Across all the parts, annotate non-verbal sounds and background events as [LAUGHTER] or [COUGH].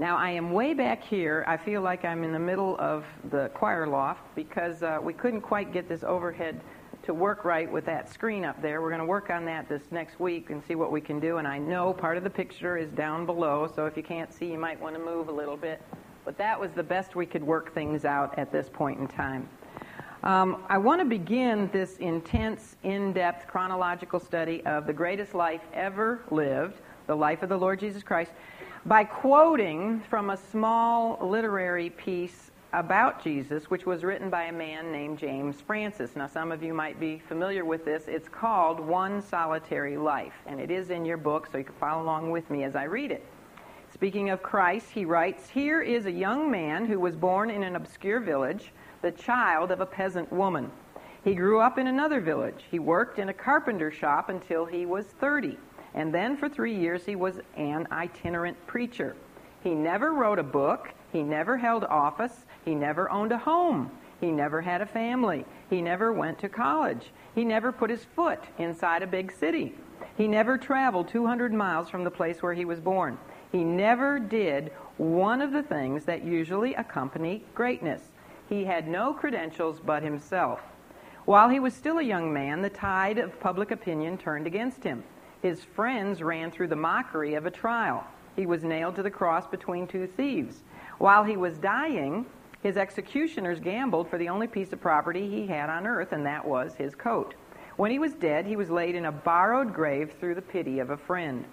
Now, I am way back here. I feel like I'm in the middle of the choir loft because uh, we couldn't quite get this overhead to work right with that screen up there. We're going to work on that this next week and see what we can do. And I know part of the picture is down below, so if you can't see, you might want to move a little bit. But that was the best we could work things out at this point in time. Um, I want to begin this intense, in depth chronological study of the greatest life ever lived, the life of the Lord Jesus Christ by quoting from a small literary piece about Jesus, which was written by a man named James Francis. Now, some of you might be familiar with this. It's called One Solitary Life, and it is in your book, so you can follow along with me as I read it. Speaking of Christ, he writes Here is a young man who was born in an obscure village, the child of a peasant woman. He grew up in another village. He worked in a carpenter shop until he was 30 and then for three years he was an itinerant preacher. He never wrote a book, he never held office, he never owned a home, he never had a family, he never went to college, he never put his foot inside a big city. He never traveled 200 miles from the place where he was born. He never did one of the things that usually accompany greatness. He had no credentials but himself. While he was still a young man, the tide of public opinion turned against him. His friends ran through the mockery of a trial. He was nailed to the cross between two thieves. While he was dying, his executioners gambled for the only piece of property he had on earth, and that was his coat. When he was dead, he was laid in a borrowed grave through the pity of a friend.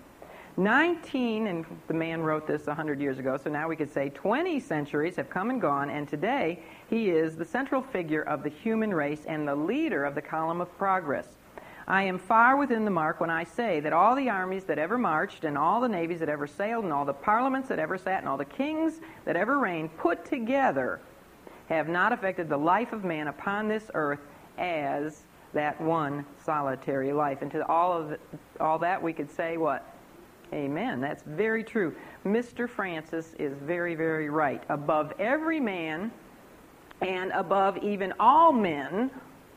19, and the man wrote this 100 years ago, so now we could say 20 centuries have come and gone, and today he is the central figure of the human race and the leader of the column of progress. I am far within the mark when I say that all the armies that ever marched, and all the navies that ever sailed, and all the parliaments that ever sat, and all the kings that ever reigned, put together, have not affected the life of man upon this earth as that one solitary life. And to all of the, all that, we could say what? Amen. That's very true. Mr. Francis is very, very right. Above every man and above even all men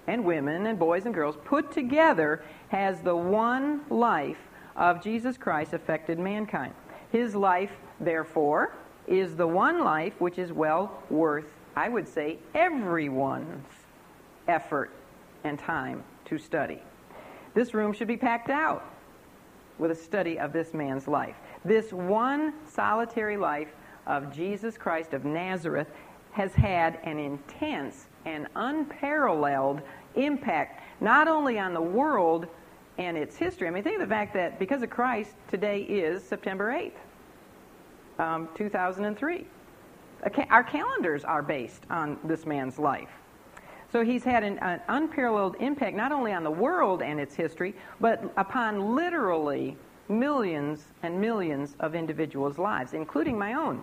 and women and boys and girls put together has the one life of Jesus Christ affected mankind. His life, therefore, is the one life which is well worth, I would say, everyone's effort and time to study. This room should be packed out with a study of this man's life. This one solitary life of Jesus Christ of Nazareth has had an intense and unparalleled impact not only on the world and its history. I mean, think of the fact that because of Christ, today is September 8th, um, 2003. Our calendars are based on this man's life. So he's had an, an, unparalleled impact not only on the world and its history, but upon literally millions and millions of individuals' lives, including my own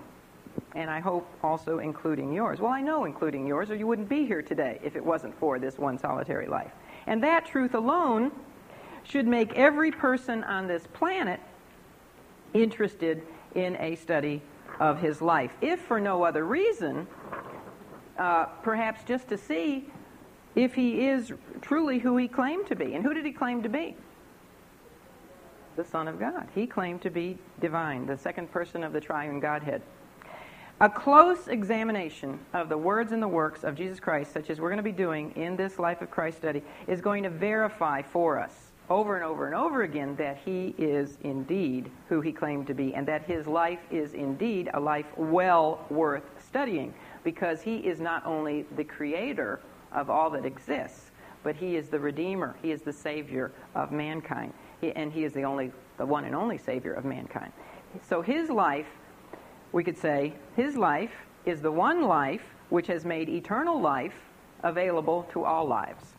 and I hope also including yours. Well, I know including yours, or you wouldn't be here today if it wasn't for this one solitary life. And that truth alone should make every person on this planet interested in a study of his life, if for no other reason, uh, perhaps just to see if he is truly who he claimed to be. And who did he claim to be? The Son of God. He claimed to be divine, the second person of the triune Godhead. A close examination of the words and the works of Jesus Christ, such as we're going to be doing in this Life of Christ study, is going to verify for us over and over and over again that he is indeed who he claimed to be and that his life is indeed a life well worth studying because he is not only the creator of all that exists, but he is the redeemer, he is the savior of mankind, he, and he is the only the one and only savior of mankind. So his life we could say his life is the one life which has made eternal life available to all lives.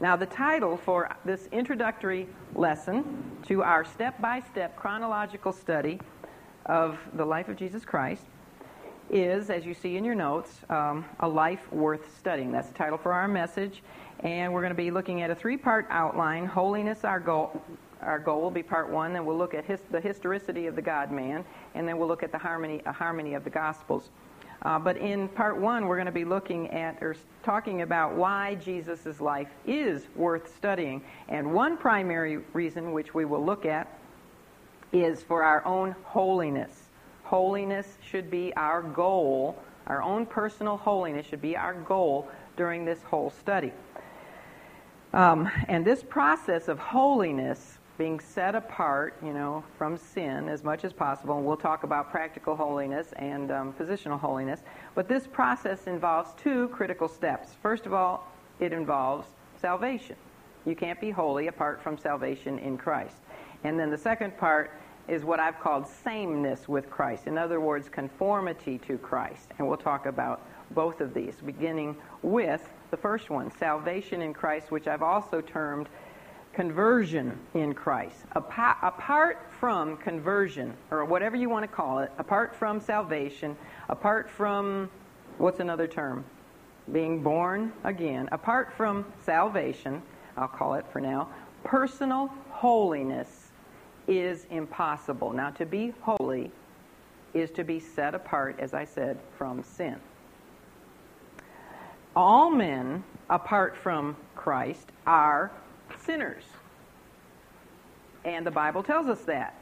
Now, the title for this introductory lesson to our step by step chronological study of the life of Jesus Christ is, as you see in your notes, um, A Life Worth Studying. That's the title for our message. And we're going to be looking at a three part outline Holiness, our goal, our goal will be part one. Then we'll look at his, the historicity of the God man, and then we'll look at the harmony, a harmony of the Gospels. Uh, but in part one, we're going to be looking at or talking about why Jesus' life is worth studying. And one primary reason, which we will look at, is for our own holiness. holiness should be our goal. Our own personal holiness should be our goal during this whole study. Um, and this process of holiness, being set apart, you know, from sin as much as possible, and we'll talk about practical holiness and um, positional holiness, but this process involves two critical steps. First of all, it involves salvation. You can't be holy apart from salvation in Christ. And then the second part is what I've called sameness with Christ. In other words, conformity to Christ. And we'll talk about both of these, beginning with the first one, salvation in Christ, which I've also termed conversion in Christ. Apart from conversion, or whatever you want to call it, apart from salvation, apart from, what's another term? Being born again, apart from salvation, I'll call it for now, personal holiness is impossible. Now, to be holy is to be set apart, as I said, from sin. All men, apart from Christ, are sinners. And the Bible tells us that.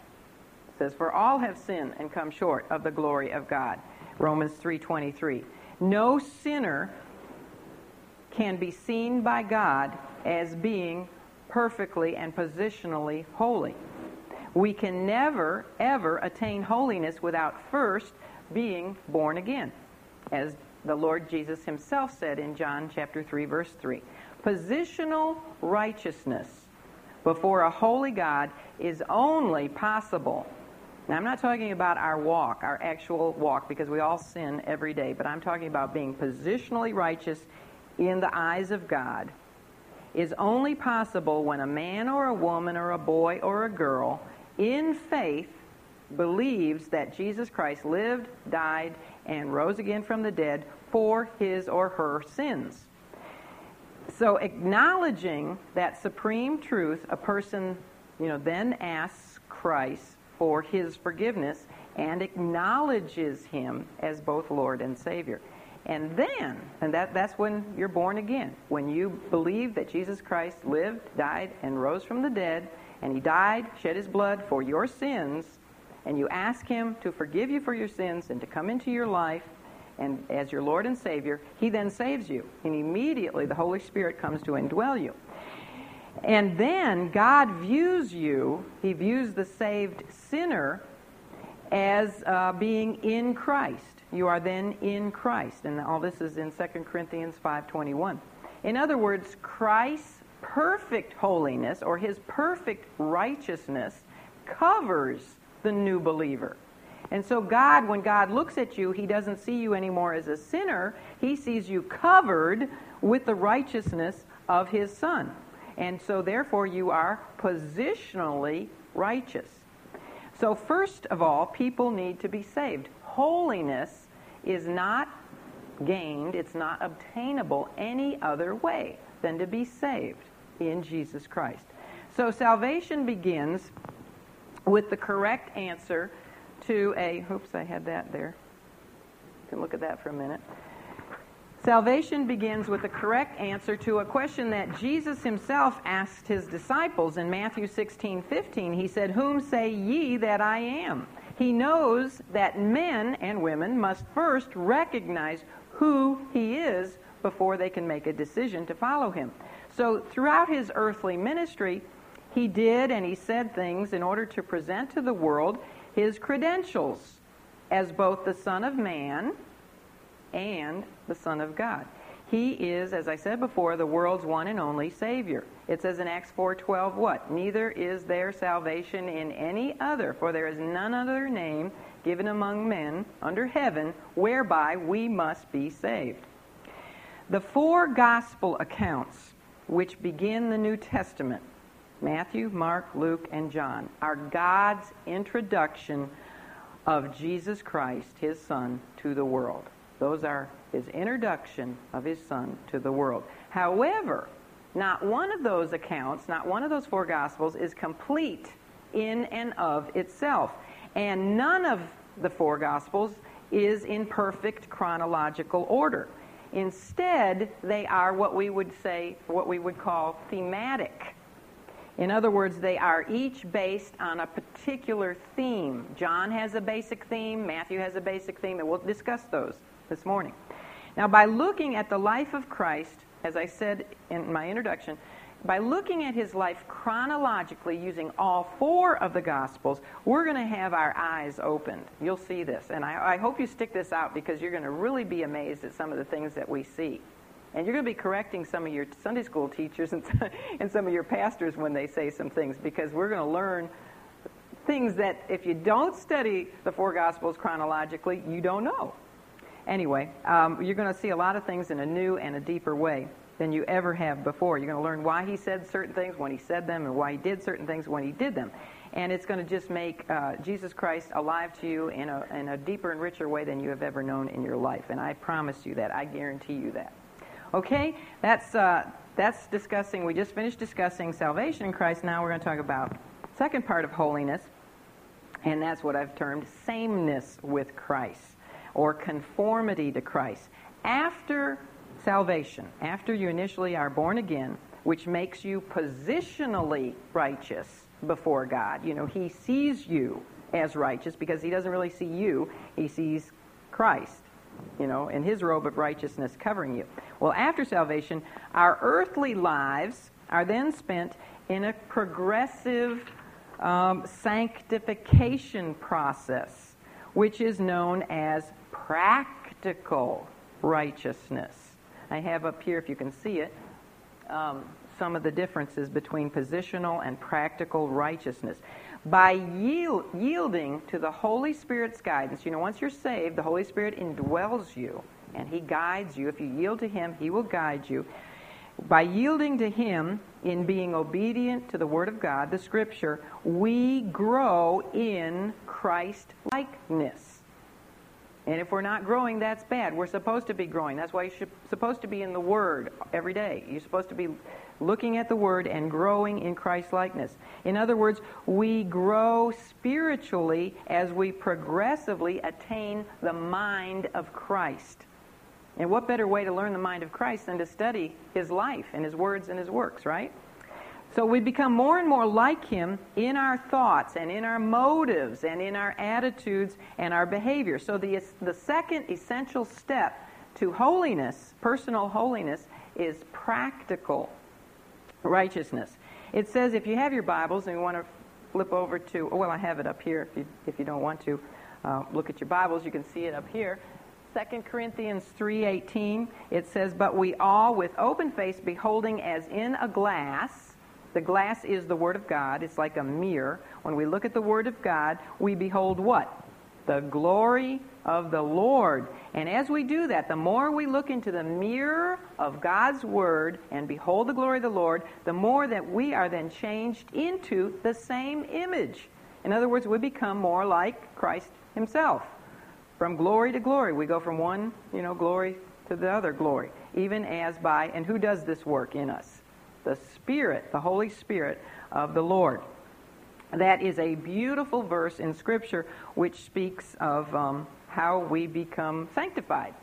It says, For all have sinned and come short of the glory of God. Romans 3.23. No sinner can be seen by God as being perfectly and positionally holy. We can never, ever attain holiness without first being born again, as the Lord Jesus himself said in John chapter 3 verse 3. Positional righteousness before a holy God is only possible. Now, I'm not talking about our walk, our actual walk, because we all sin every day, but I'm talking about being positionally righteous in the eyes of God is only possible when a man or a woman or a boy or a girl in faith believes that Jesus Christ lived, died, and rose again from the dead for his or her sins. So acknowledging that supreme truth, a person, you know, then asks Christ for his forgiveness and acknowledges him as both Lord and Savior. And then, and that, that's when you're born again. When you believe that Jesus Christ lived, died, and rose from the dead, and he died, shed his blood for your sins, and you ask him to forgive you for your sins and to come into your life and as your Lord and Savior, he then saves you. And immediately the Holy Spirit comes to indwell you. And then God views you, he views the saved sinner as uh, being in Christ. You are then in Christ. And all this is in 2 Corinthians 5.21. In other words, Christ's perfect holiness or his perfect righteousness covers the new believer. And so, God, when God looks at you, He doesn't see you anymore as a sinner. He sees you covered with the righteousness of His Son. And so, therefore, you are positionally righteous. So, first of all, people need to be saved. Holiness is not gained, it's not obtainable any other way than to be saved in Jesus Christ. So, salvation begins with the correct answer to a, oops, I had that there. You can look at that for a minute. Salvation begins with the correct answer to a question that Jesus himself asked his disciples in Matthew 16, 15. He said, Whom say ye that I am? He knows that men and women must first recognize who he is before they can make a decision to follow him. So throughout his earthly ministry, he did and he said things in order to present to the world his credentials as both the Son of Man and the Son of God. He is, as I said before, the world's one and only Savior. It says in Acts 4:12 what? Neither is there salvation in any other, for there is none other name given among men under heaven whereby we must be saved. The four gospel accounts which begin the New Testament Matthew, Mark, Luke, and John are God's introduction of Jesus Christ, his Son, to the world. Those are his introduction of his Son to the world. However, not one of those accounts, not one of those four Gospels, is complete in and of itself. And none of the four Gospels is in perfect chronological order. Instead, they are what we would say, what we would call thematic In other words, they are each based on a particular theme. John has a basic theme, Matthew has a basic theme, and we'll discuss those this morning. Now, by looking at the life of Christ, as I said in my introduction, by looking at his life chronologically using all four of the Gospels, we're going to have our eyes opened. You'll see this. And I, I hope you stick this out because you're going to really be amazed at some of the things that we see. And you're going to be correcting some of your Sunday school teachers and, [LAUGHS] and some of your pastors when they say some things because we're going to learn things that if you don't study the four Gospels chronologically, you don't know. Anyway, um, you're going to see a lot of things in a new and a deeper way than you ever have before. You're going to learn why he said certain things when he said them and why he did certain things when he did them. And it's going to just make uh, Jesus Christ alive to you in a, in a deeper and richer way than you have ever known in your life. And I promise you that. I guarantee you that. Okay? That's, uh, that's discussing, we just finished discussing salvation in Christ. Now we're going to talk about second part of holiness. And that's what I've termed sameness with Christ or conformity to Christ. After salvation, after you initially are born again, which makes you positionally righteous before God. You know, He sees you as righteous because He doesn't really see you, He sees Christ, you know, in His robe of righteousness covering you. Well, after salvation, our earthly lives are then spent in a progressive um, sanctification process, which is known as practical righteousness. I have up here, if you can see it, um, some of the differences between positional and practical righteousness. By yield, yielding to the Holy Spirit's guidance, you know, once you're saved, the Holy Spirit indwells you and He guides you. If you yield to Him, He will guide you. By yielding to Him in being obedient to the Word of God, the Scripture, we grow in Christ likeness. And if we're not growing, that's bad. We're supposed to be growing. That's why you're supposed to be in the Word every day. You're supposed to be looking at the Word and growing in Christ likeness. In other words, we grow spiritually as we progressively attain the mind of Christ. And what better way to learn the mind of Christ than to study His life and His words and His works, right? So we become more and more like Him in our thoughts and in our motives and in our attitudes and our behavior. So the, the second essential step to holiness, personal holiness, is practical righteousness. It says, if you have your Bibles and you want to flip over to, oh, well, I have it up here if you, if you don't want to uh, look at your Bibles, you can see it up here. 2 Corinthians 3:18 it says but we all with open face beholding as in a glass the glass is the Word of God. It's like a mirror. When we look at the Word of God, we behold what? The glory of the Lord. And as we do that, the more we look into the mirror of God's Word and behold the glory of the Lord, the more that we are then changed into the same image. In other words, we become more like Christ Himself. From glory to glory, we go from one, you know, glory to the other glory, even as by, and who does this work in us? the Spirit, the Holy Spirit of the Lord. That is a beautiful verse in Scripture which speaks of um, how we become sanctified.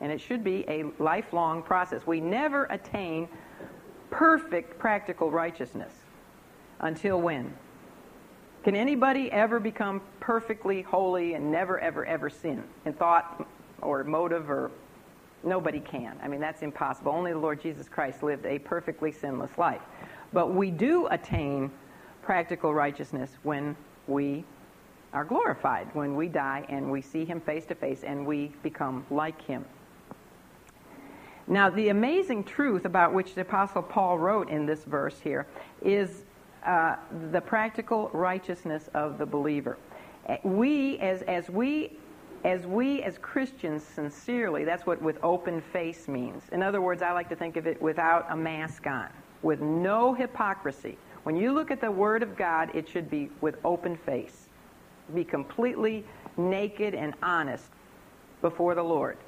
And it should be a lifelong process. We never attain perfect practical righteousness. Until when? Can anybody ever become perfectly holy and never, ever, ever sin in thought or motive or Nobody can. I mean, that's impossible. Only the Lord Jesus Christ lived a perfectly sinless life. But we do attain practical righteousness when we are glorified, when we die and we see Him face to face and we become like Him. Now, the amazing truth about which the Apostle Paul wrote in this verse here is uh, the practical righteousness of the believer. We, as, as we as we as Christians sincerely, that's what with open face means. In other words, I like to think of it without a mask on, with no hypocrisy. When you look at the Word of God, it should be with open face. Be completely naked and honest before the Lord.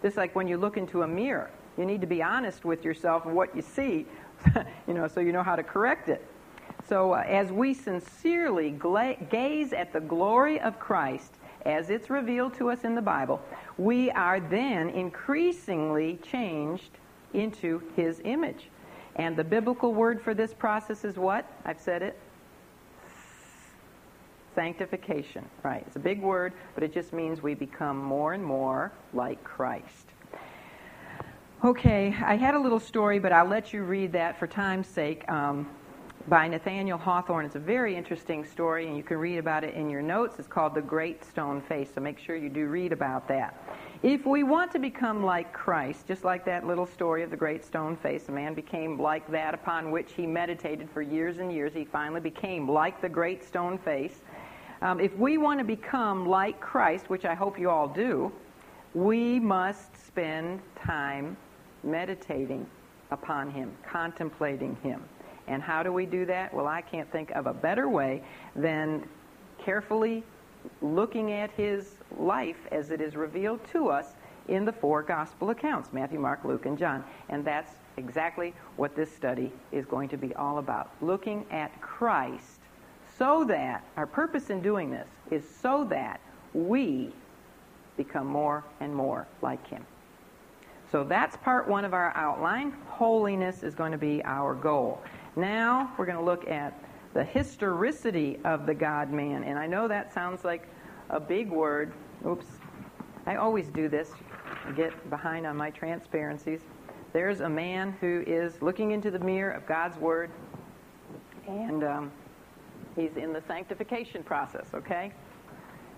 Just like when you look into a mirror, you need to be honest with yourself and what you see, [LAUGHS] you know, so you know how to correct it. So, uh, as we sincerely gla- gaze at the glory of Christ, as it's revealed to us in the Bible, we are then increasingly changed into his image. And the biblical word for this process is what? I've said it. Sanctification, right? It's a big word, but it just means we become more and more like Christ. Okay, I had a little story, but I'll let you read that for time's sake. Um, by Nathaniel Hawthorne. It's a very interesting story, and you can read about it in your notes. It's called The Great Stone Face, so make sure you do read about that. If we want to become like Christ, just like that little story of the great stone face, a man became like that upon which he meditated for years and years. He finally became like the great stone face. Um, if we want to become like Christ, which I hope you all do, we must spend time meditating upon him, contemplating him. And how do we do that? Well, I can't think of a better way than carefully looking at his life as it is revealed to us in the four gospel accounts Matthew, Mark, Luke, and John. And that's exactly what this study is going to be all about. Looking at Christ so that, our purpose in doing this is so that we become more and more like Him. So that's part one of our outline. Holiness is going to be our goal. Now we're going to look at the historicity of the God man. And I know that sounds like a big word. Oops. I always do this. Get behind on my transparencies. There's a man who is looking into the mirror of God's Word, and um, he's in the sanctification process, okay?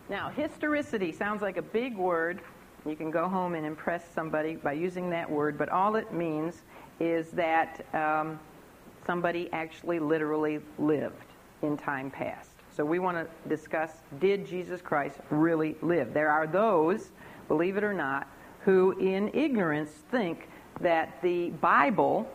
Now, historicity sounds like a big word. You can go home and impress somebody by using that word, but all it means is that um, somebody actually literally lived in time past. So we want to discuss did Jesus Christ really live? There are those, believe it or not, who in ignorance think that the Bible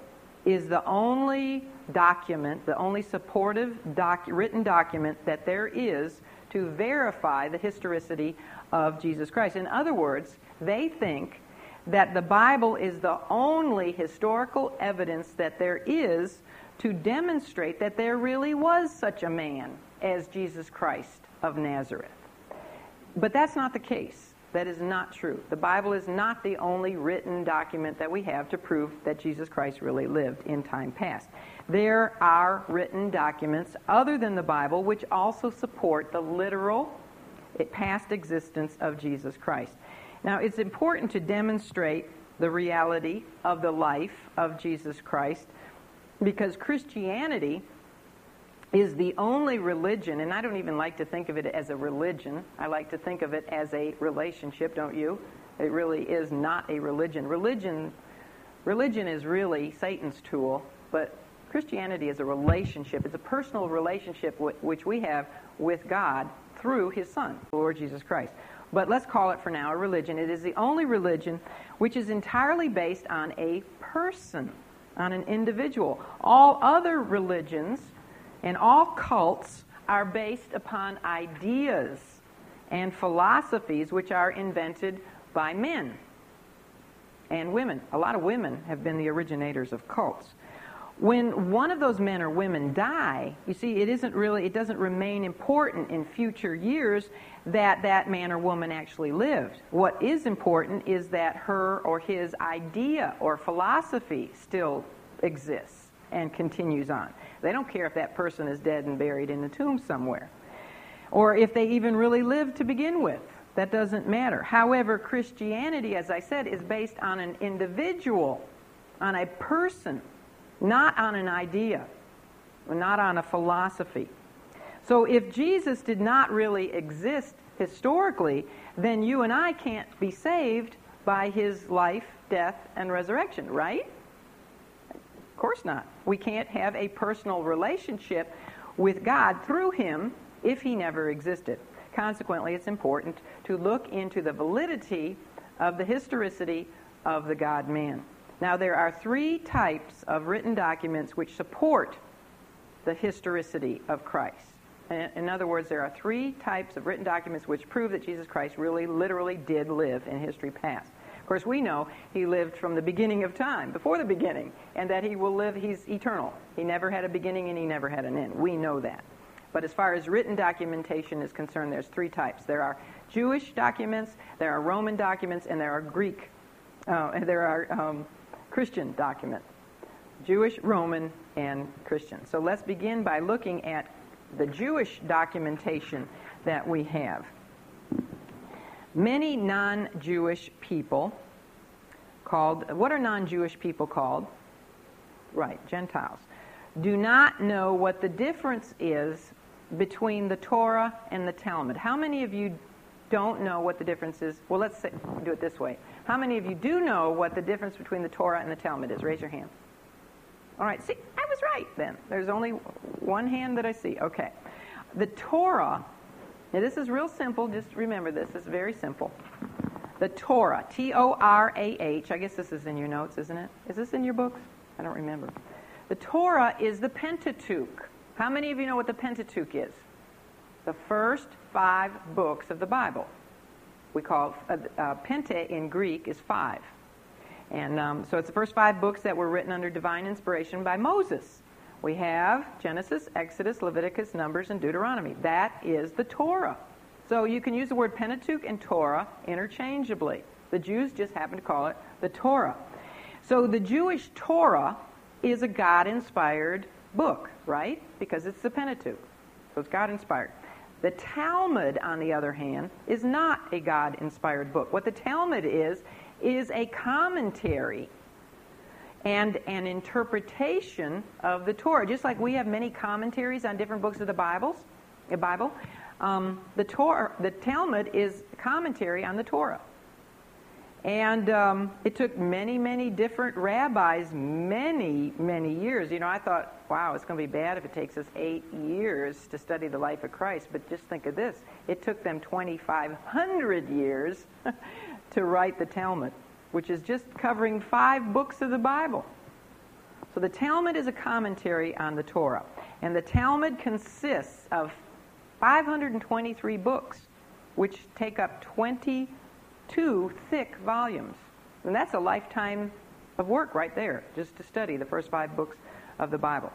is the only document, the only supportive doc- written document that there is to verify the historicity of Jesus Christ. In other words, they think that the Bible is the only historical evidence that there is to demonstrate that there really was such a man as Jesus Christ of Nazareth. But that's not the case. That is not true. The Bible is not the only written document that we have to prove that Jesus Christ really lived in time past. There are written documents other than the Bible which also support the literal eh, past existence of Jesus Christ. Now, it's important to demonstrate the reality of the life of Jesus Christ because Christianity is the only religion, and I don't even like to think of it as a religion. I like to think of it as a relationship, don't you? It really is not a religion. Religion, religion is really Satan's tool, but Christianity is a relationship. It's a personal relationship which we have with God through His Son, Lord Jesus Christ. But let's call it for now a religion. It is the only religion which is entirely based on a person on an individual. All other religions and all cults are based upon ideas and philosophies which are invented by men and women. A lot of women have been the originators of cults. When one of those men or women die, you see, it isn't really, it doesn't remain important in future years that that man or woman actually lived. What is important is that her or his idea or philosophy still exists and continues on. They don't care if that person is dead and buried in a tomb somewhere, or if they even really lived to begin with. That doesn't matter. However, Christianity, as I said, is based on an individual, on a person, not on an idea, not on a philosophy. So if Jesus did not really exist historically, then you and I can't be saved by his life, death, and resurrection, right? Course not. We can't have a personal relationship with God through him if he never existed. Consequently, it's important to look into the validity of the historicity of the God man. Now, there are three types of written documents which support the historicity of Christ. In other words, there are three types of written documents which prove that Jesus Christ really, literally did live in history past. Of course, we know he lived from the beginning of time, before the beginning, and that he will live, he's eternal. He never had a beginning and he never had an end. We know that. But as far as written documentation is concerned, there's three types. There are Jewish documents, there are Roman documents, and there are Greek, uh, and there are um, Christian documents. Jewish, Roman, and Christian. So let's begin by looking at the Jewish documentation that we have. Many non Jewish people called, what are non Jewish people called? Right, Gentiles. Do not know what the difference is between the Torah and the Talmud. How many of you don't know what the difference is? Well, let's say, do it this way. How many of you do know what the difference between the Torah and the Talmud is? Raise your hand. All right, see, I was right then. There's only one hand that I see. Okay. The Torah, now this is real simple, just remember this, it's very simple. The Torah, T O R A H, I guess this is in your notes, isn't it? Is this in your books? I don't remember. The Torah is the Pentateuch. How many of you know what the Pentateuch is? The first five books of the Bible. We call uh, uh, Pente in Greek is five. And um, so it's the first five books that were written under divine inspiration by Moses. We have Genesis, Exodus, Leviticus, Numbers, and Deuteronomy. That is the Torah. So you can use the word Pentateuch and Torah interchangeably. The Jews just happen to call it the Torah. So the Jewish Torah is a God inspired book, right? Because it's the Pentateuch. So it's God inspired. The Talmud, on the other hand, is not a God inspired book. What the Talmud is, is a commentary and an interpretation of the Torah. Just like we have many commentaries on different books of the Bibles, the Bible, um, the Torah, the Talmud is commentary on the Torah. And um, it took many, many different rabbis many, many years. You know, I thought, wow, it's going to be bad if it takes us eight years to study the life of Christ. But just think of this it took them 2,500 years [LAUGHS] to write the Talmud, which is just covering five books of the Bible. So the Talmud is a commentary on the Torah. And the Talmud consists of 523 books, which take up 22 thick volumes. And that's a lifetime of work right there, just to study the first five books of the Bible.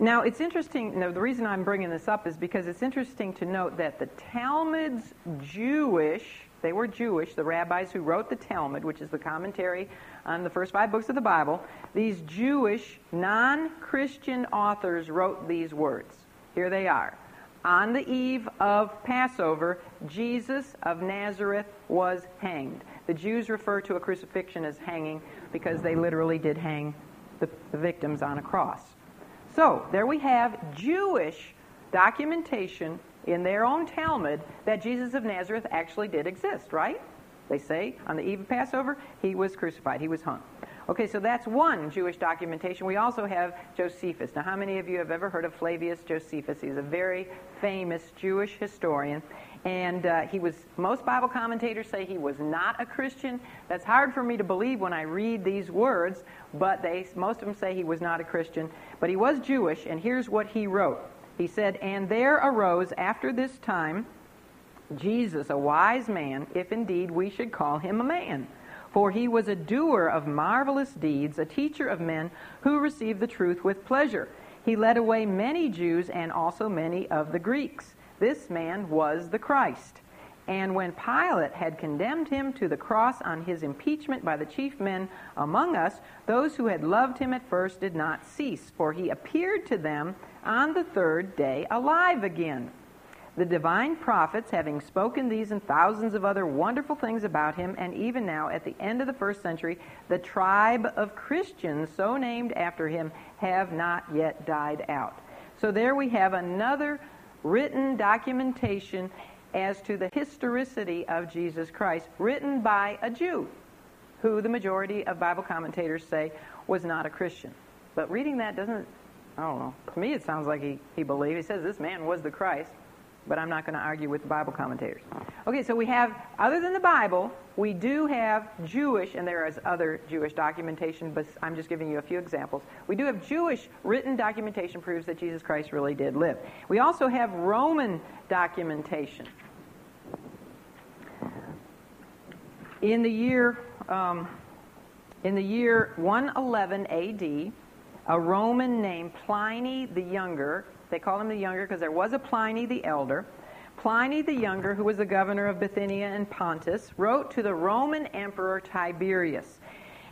Now, it's interesting, the reason I'm bringing this up is because it's interesting to note that the Talmud's Jewish, they were Jewish, the rabbis who wrote the Talmud, which is the commentary on the first five books of the Bible, these Jewish, non Christian authors wrote these words. Here they are on the eve of Passover, Jesus of Nazareth was hanged. The Jews refer to a crucifixion as hanging because they literally did hang the, the victims on a cross. So, there we have Jewish documentation in their own Talmud that Jesus of Nazareth actually did exist, right? They say on the eve of Passover, he was crucified, he was hung. Okay, so that's one Jewish documentation. We also have Josephus. Now, how many of you have ever heard of Flavius Josephus? He's a very famous Jewish historian. And uh, he was, most Bible commentators say he was not a Christian. That's hard for me to believe when I read these words, but they, most of them say he was not a Christian. But he was Jewish, and here's what he wrote. He said, And there arose after this time Jesus, a wise man, if indeed we should call him a man for he was a doer of marvelous deeds, a teacher of men who received the truth with pleasure. He led away many Jews and also many of the Greeks. This man was the Christ. And when Pilate had condemned him to the cross on his impeachment by the chief men among us, those who had loved him at first did not cease, for he appeared to them on the third day alive again the divine prophets, having spoken these and thousands of other wonderful things about him, and even now, at the end of the first century, the tribe of Christians, so named after him, have not yet died out. So there we have another written documentation as to the historicity of Jesus Christ, written by a Jew, who the majority of Bible commentators say was not a Christian. But reading that doesn't, I don't know, to me it sounds like he, he believed. He says this man was the Christ but I'm not going to argue with the Bible commentators. Okay, so we have, other than the Bible, we do have Jewish, and there is other Jewish documentation, but I'm just giving you a few examples. We do have Jewish written documentation proves that Jesus Christ really did live. We also have Roman documentation. In the year, um, in the year 111 A.D., a Roman named Pliny the Younger they call him the younger because there was a Pliny the elder. Pliny the younger, who was the governor of Bithynia and Pontus, wrote to the Roman emperor Tiberius.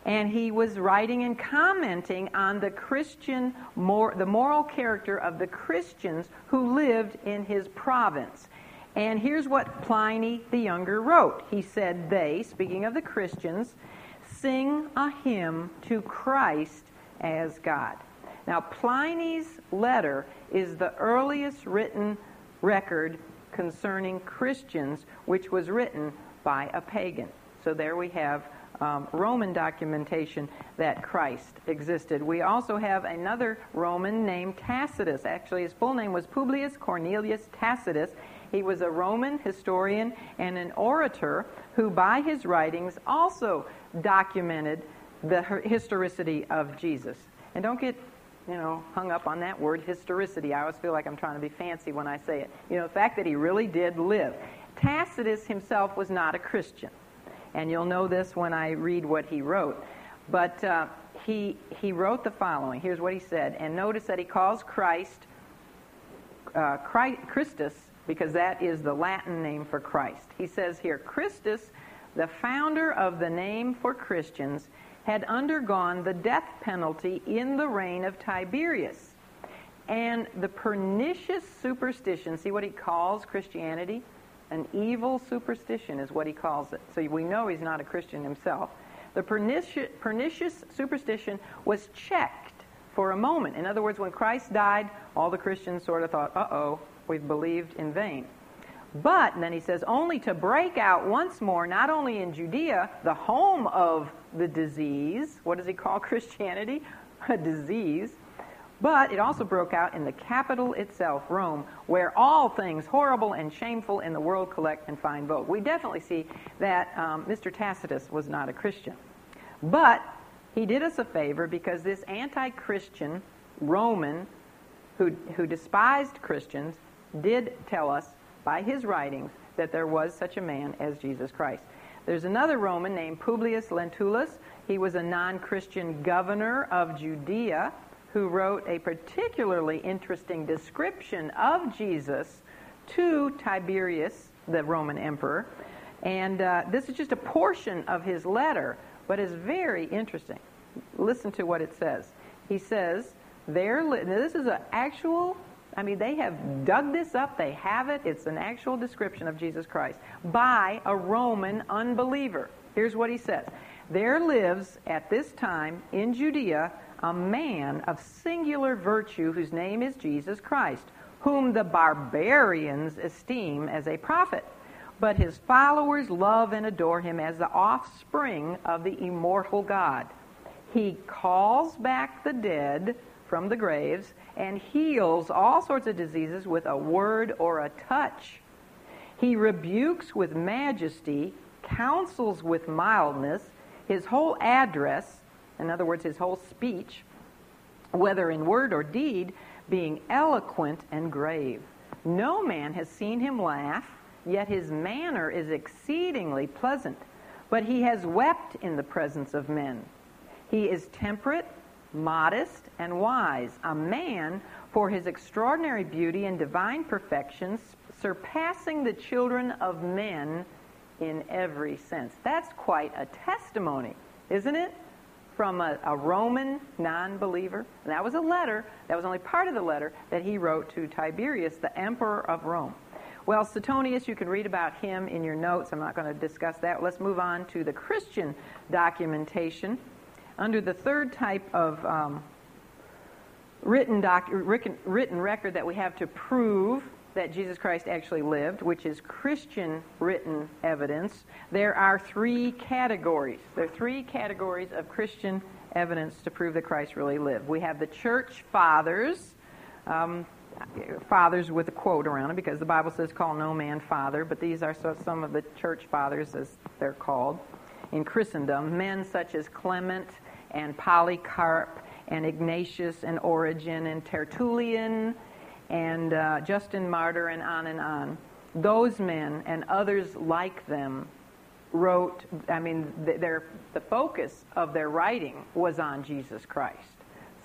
and he was writing and commenting on the Christian, mor- the moral character of the Christians who lived in his province. And here's what Pliny the Younger wrote. He said, They, speaking of the Christians, sing a hymn to Christ as God. Now, Pliny's letter is the earliest written record concerning Christians, which was written by a pagan. So there we have um, Roman documentation that Christ existed. We also have another Roman named Tacitus. Actually, his full name was Publius Cornelius Tacitus. He was a Roman historian and an orator who, by his writings, also documented the historicity of Jesus. And don't get you know, hung up on that word historicity. I always feel like I'm trying to be fancy when I say it. You know, the fact that he really did live. Tacitus himself was not a Christian. And you'll know this when I read what he wrote. But uh, he, he wrote the following. Here's what he said. And notice that he calls Christ, uh, Christ Christus because that is the Latin name for Christ. He says here, Christus, the founder of the name for Christians, had undergone the death penalty in the reign of Tiberius. And the pernicious superstition, see what he calls Christianity? An evil superstition is what he calls it. So we know he's not a Christian himself. The pernicious, pernicious superstition was checked for a moment. In other words, when Christ died, all the Christians sort of thought, uh oh, we've believed in vain. But, then he says, only to break out once more, not only in Judea, the home of the disease. What does he call [LAUGHS] Christianity? A disease. But it also broke out in the capital itself, Rome, where all things horrible and shameful in the world collect and find vogue. We definitely see that um, Mr. Tacitus was not a Christian. But he did us a favor because this anti Christian Roman who, who despised Christians did tell us by his writings that there was such a man as Jesus Christ. There's another Roman named Publius Lentulus. He was a non Christian governor of Judea who wrote a particularly interesting description of Jesus to Tiberius, the Roman emperor. And uh, this is just a portion of his letter, but is very interesting. Listen to what it says. He says, there, this is an actual, I mean, they have dug this up, they have it, it's an actual description of Jesus Christ by a Roman unbeliever. Here's what he says There lives at this time in Judea a man of singular virtue whose name is Jesus Christ, whom the barbarians esteem as a prophet. But his followers love and adore him as the offspring of the immortal God. He calls back the dead from the graves and heals all sorts of diseases with a word or a touch. He rebukes with majesty, counsels with mildness, his whole address in other words, his whole speech, whether in word or deed, being eloquent and grave. No man has seen him laugh, yet his manner is exceedingly pleasant. But he has wept in the presence of men. He is temperate, modest, and wise, a man for his extraordinary beauty and divine perfections, surpassing the children of men in every sense. That's quite a testimony, isn't it? from a, a Roman non believer. And that was a letter, that was only part of the letter that he wrote to Tiberius, the emperor of Rome. Well, Suetonius, you can read about him in your notes. I'm not going to discuss that. Let's move on to the Christian documentation. Under the third type of um, written, doc, written record that we have to prove that Jesus Christ actually lived, which is Christian written evidence, there are three categories. There are three categories of Christian evidence to prove that Christ really lived. We have the church fathers, um, fathers with a quote around it because the Bible says, call no man father, but these are some of the church fathers, as they're called in Christendom. Men such as Clement and Polycarp and Ignatius and Origen and Tertullian and uh, Justin Martyr, and on and on. Those men and others like them wrote, I mean, their, the focus of their writing was on Jesus Christ.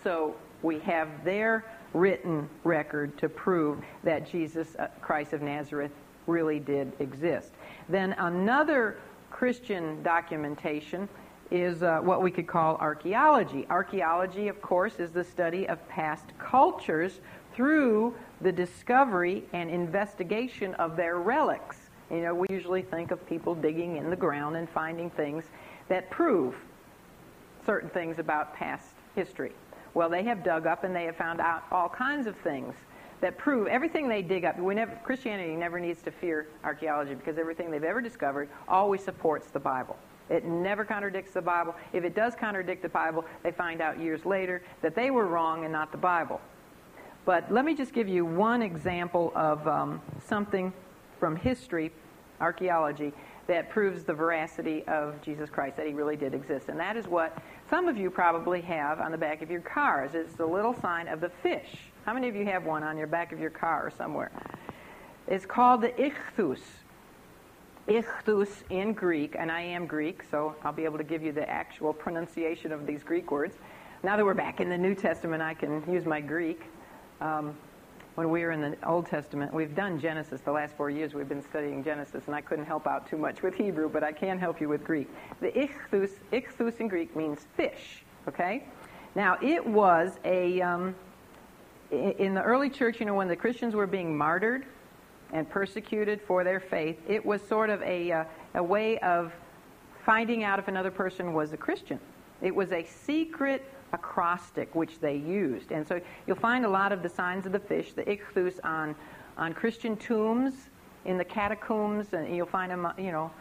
So we have their written record to prove that Jesus uh, Christ of Nazareth really did exist. Then another Christian documentation is uh, what we could call archaeology. Archaeology, of course, is the study of past cultures through the discovery and investigation of their relics. You know, we usually think of people digging in the ground and finding things that prove certain things about past history. Well, they have dug up and they have found out all kinds of things that prove everything they dig up. We never, Christianity never needs to fear archaeology because everything they've ever discovered always supports the Bible. It never contradicts the Bible. If it does contradict the Bible, they find out years later that they were wrong and not the Bible. But let me just give you one example of um, something from history, archaeology, that proves the veracity of Jesus Christ, that he really did exist. And that is what some of you probably have on the back of your cars. It's the little sign of the fish. How many of you have one on your back of your car or somewhere? It's called the ichthus. Ichthus in Greek, and I am Greek, so I'll be able to give you the actual pronunciation of these Greek words. Now that we're back in the New Testament, I can use my Greek. Um, when we were in the Old Testament, we've done Genesis the last four years. We've been studying Genesis, and I couldn't help out too much with Hebrew, but I can help you with Greek. The ichthus, ichthus in Greek means fish. Okay, now it was a um, in the early church. You know, when the Christians were being martyred and persecuted for their faith, it was sort of a uh, a way of finding out if another person was a Christian. It was a secret acrostic which they used. And so you'll find a lot of the signs of the fish, the ichthus, on, on Christian tombs, in the catacombs, and you'll find them, you know,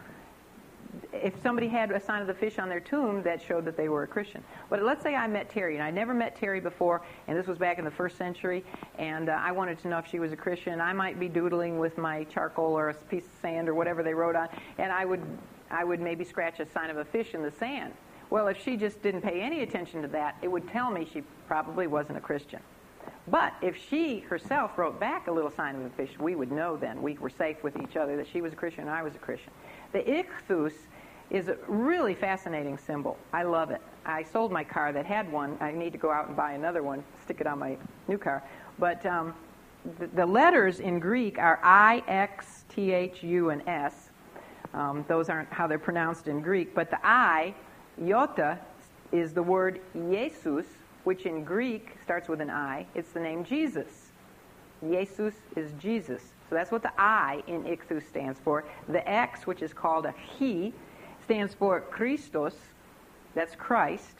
if somebody had a sign of the fish on their tomb, that showed that they were a Christian. But let's say I met Terry, and I never met Terry before, and this was back in the first century, and uh, I wanted to know if she was a Christian. I might be doodling with my charcoal or a piece of sand or whatever they wrote on, and I would, I would maybe scratch a sign of a fish in the sand. Well, if she just didn't pay any attention to that, it would tell me she probably wasn't a Christian. But if she herself wrote back a little sign of a fish, we would know then. We were safe with each other that she was a Christian and I was a Christian. The ichthus is a really fascinating symbol. I love it. I sold my car that had one. I need to go out and buy another one, stick it on my new car. But um, the, the, letters in Greek are I, X, T, H, U, and S. Um, those aren't how they're pronounced in Greek, but the I Iota is the word Jesus, which in Greek starts with an I. It's the name Jesus. Jesus is Jesus. So that's what the I in Ichthus stands for. The X, which is called a He, stands for Christos. That's Christ.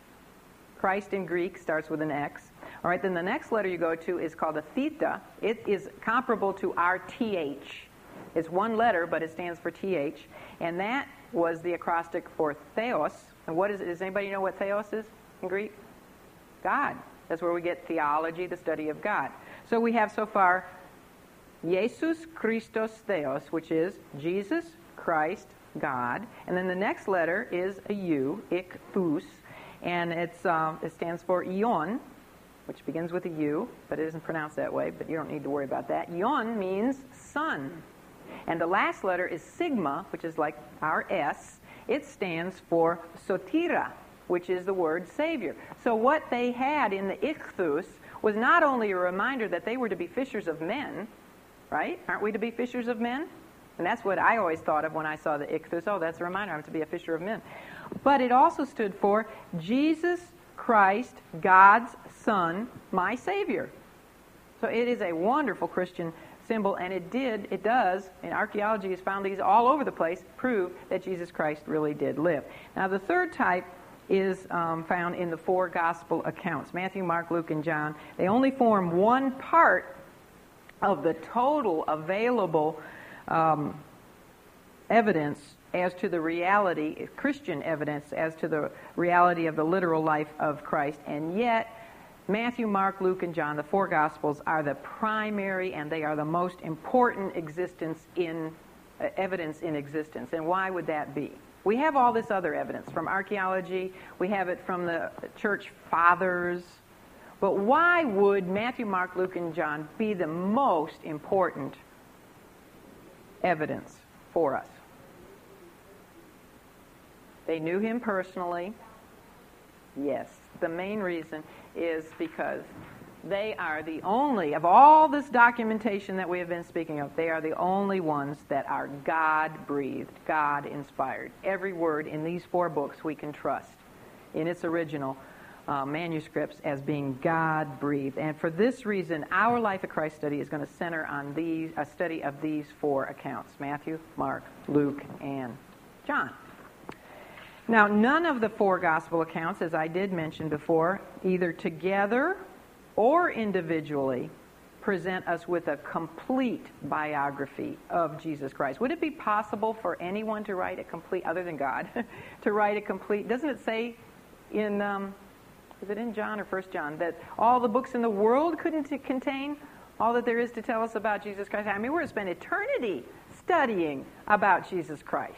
Christ in Greek starts with an X. All right, then the next letter you go to is called a theta. It is comparable to our TH. It's one letter, but it stands for TH. And that was the acrostic for Theos, and what is it? Does anybody know what theos is in Greek? God. That's where we get theology, the study of God. So we have so far Jesus Christos Theos, which is Jesus Christ God. And then the next letter is a U, ichthus, and um, it stands for ion, which begins with a U, but it isn't pronounced that way, but you don't need to worry about that. Ion means son. And the last letter is sigma, which is like our S, it stands for sotira, which is the word Savior. So what they had in the ichthus was not only a reminder that they were to be fishers of men, right? Aren't we to be fishers of men? And that's what I always thought of when I saw the ichthus. Oh, that's a reminder I'm to be a fisher of men. But it also stood for Jesus Christ, God's Son, my Savior. So it is a wonderful Christian symbol, and it did, it does, and archaeology has found these all over the place, prove that Jesus Christ really did live. Now, the third type is um, found in the four gospel accounts Matthew, Mark, Luke, and John. They only form one part of the total available um, evidence as to the reality, Christian evidence as to the reality of the literal life of Christ, and yet Matthew, Mark, Luke, and John, the four Gospels, are the primary and they are the most important existence in uh, evidence in existence. And why would that be? We have all this other evidence from archaeology, we have it from the church fathers. But why would Matthew, Mark, Luke, and John be the most important evidence for us? They knew him personally. Yes. The main reason is because they are the only, of all this documentation that we have been speaking of, they are the only ones that are God breathed, God inspired. Every word in these four books we can trust. in its original uh, manuscripts as being God breathed. And for this reason, our Life of Christ study is going to center on these, a study of these four accounts Matthew, Mark, Luke, and John. Now, none of the four gospel accounts, as I did mention before, either together or individually, present us with a complete biography of Jesus Christ. Would it be possible for anyone to write a complete, other than God, [LAUGHS] to write a complete? Doesn't it say in um, is it in John or First John, that all the books in the world couldn't contain all that there is to tell us about Jesus Christ? I mean, we're going to spend eternity studying about Jesus Christ.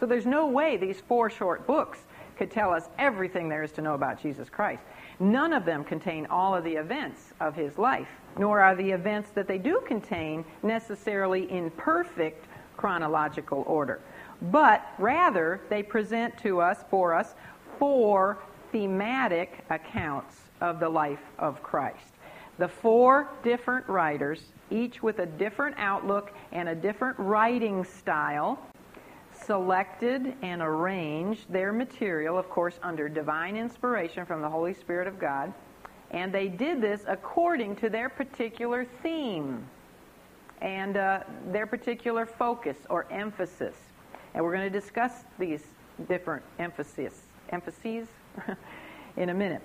So there's no way these four short books could tell us everything there is to know about Jesus Christ. None of them contain all of the events of his life, nor are the events that they do contain necessarily in perfect chronological order. But rather, they present to us, for us, four thematic accounts of the life of Christ. The four different writers, each with a different outlook and a different writing style, selected and arranged their material, of course, under divine inspiration from the Holy Spirit of God. And they did this according to their particular theme and uh, their particular focus or emphasis. And we're going to discuss these different emphases. Emphases? [LAUGHS] in a minute.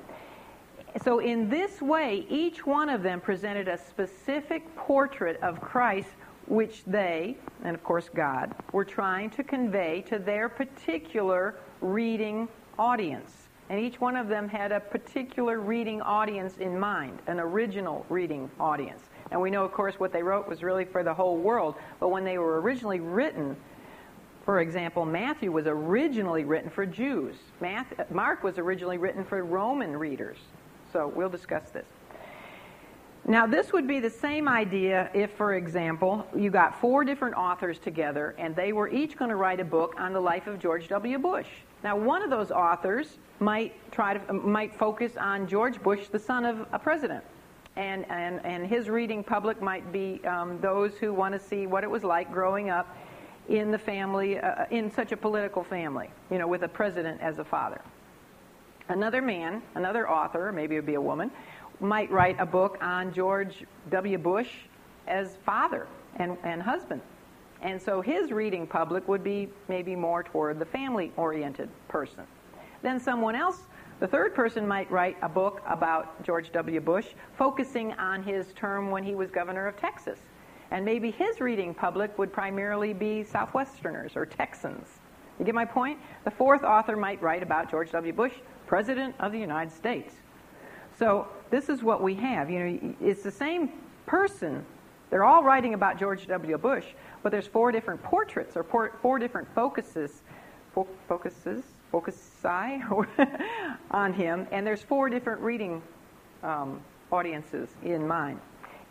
So, in this way, each one of them presented a specific portrait of Christ, which they, and of course God, were trying to convey to their particular reading audience. And each one of them had a particular reading audience in mind, an original reading audience. And we know, of course, what they wrote was really for the whole world, but when they were originally written, for example, Matthew was originally written for Jews. Mark was originally written for Roman readers. So we'll discuss this. Now, this would be the same idea if, for example, you got four different authors together and they were each going to write a book on the life of George W. Bush. Now, one of those authors might try to might focus on George Bush, the son of a president, and and and his reading public might be um, those who want to see what it was like growing up in the family, uh, in such a political family, you know, with a president as a father. Another man, another author, maybe it would be a woman, might write a book on George W. Bush as father and, and husband. And so his reading public would be maybe more toward the family oriented person. Then someone else, the third person, might write a book about George W. Bush, focusing on his term when he was governor of Texas and maybe his reading public would primarily be Southwesterners or Texans. You get my point? The fourth author might write about George W. Bush, President of the United States. So this is what we have. You know, it's the same person. They're all writing about George W. Bush, but there's four different portraits or four different focuses, fo- focuses, focusi [LAUGHS] on him, and there's four different reading um, audiences in mind.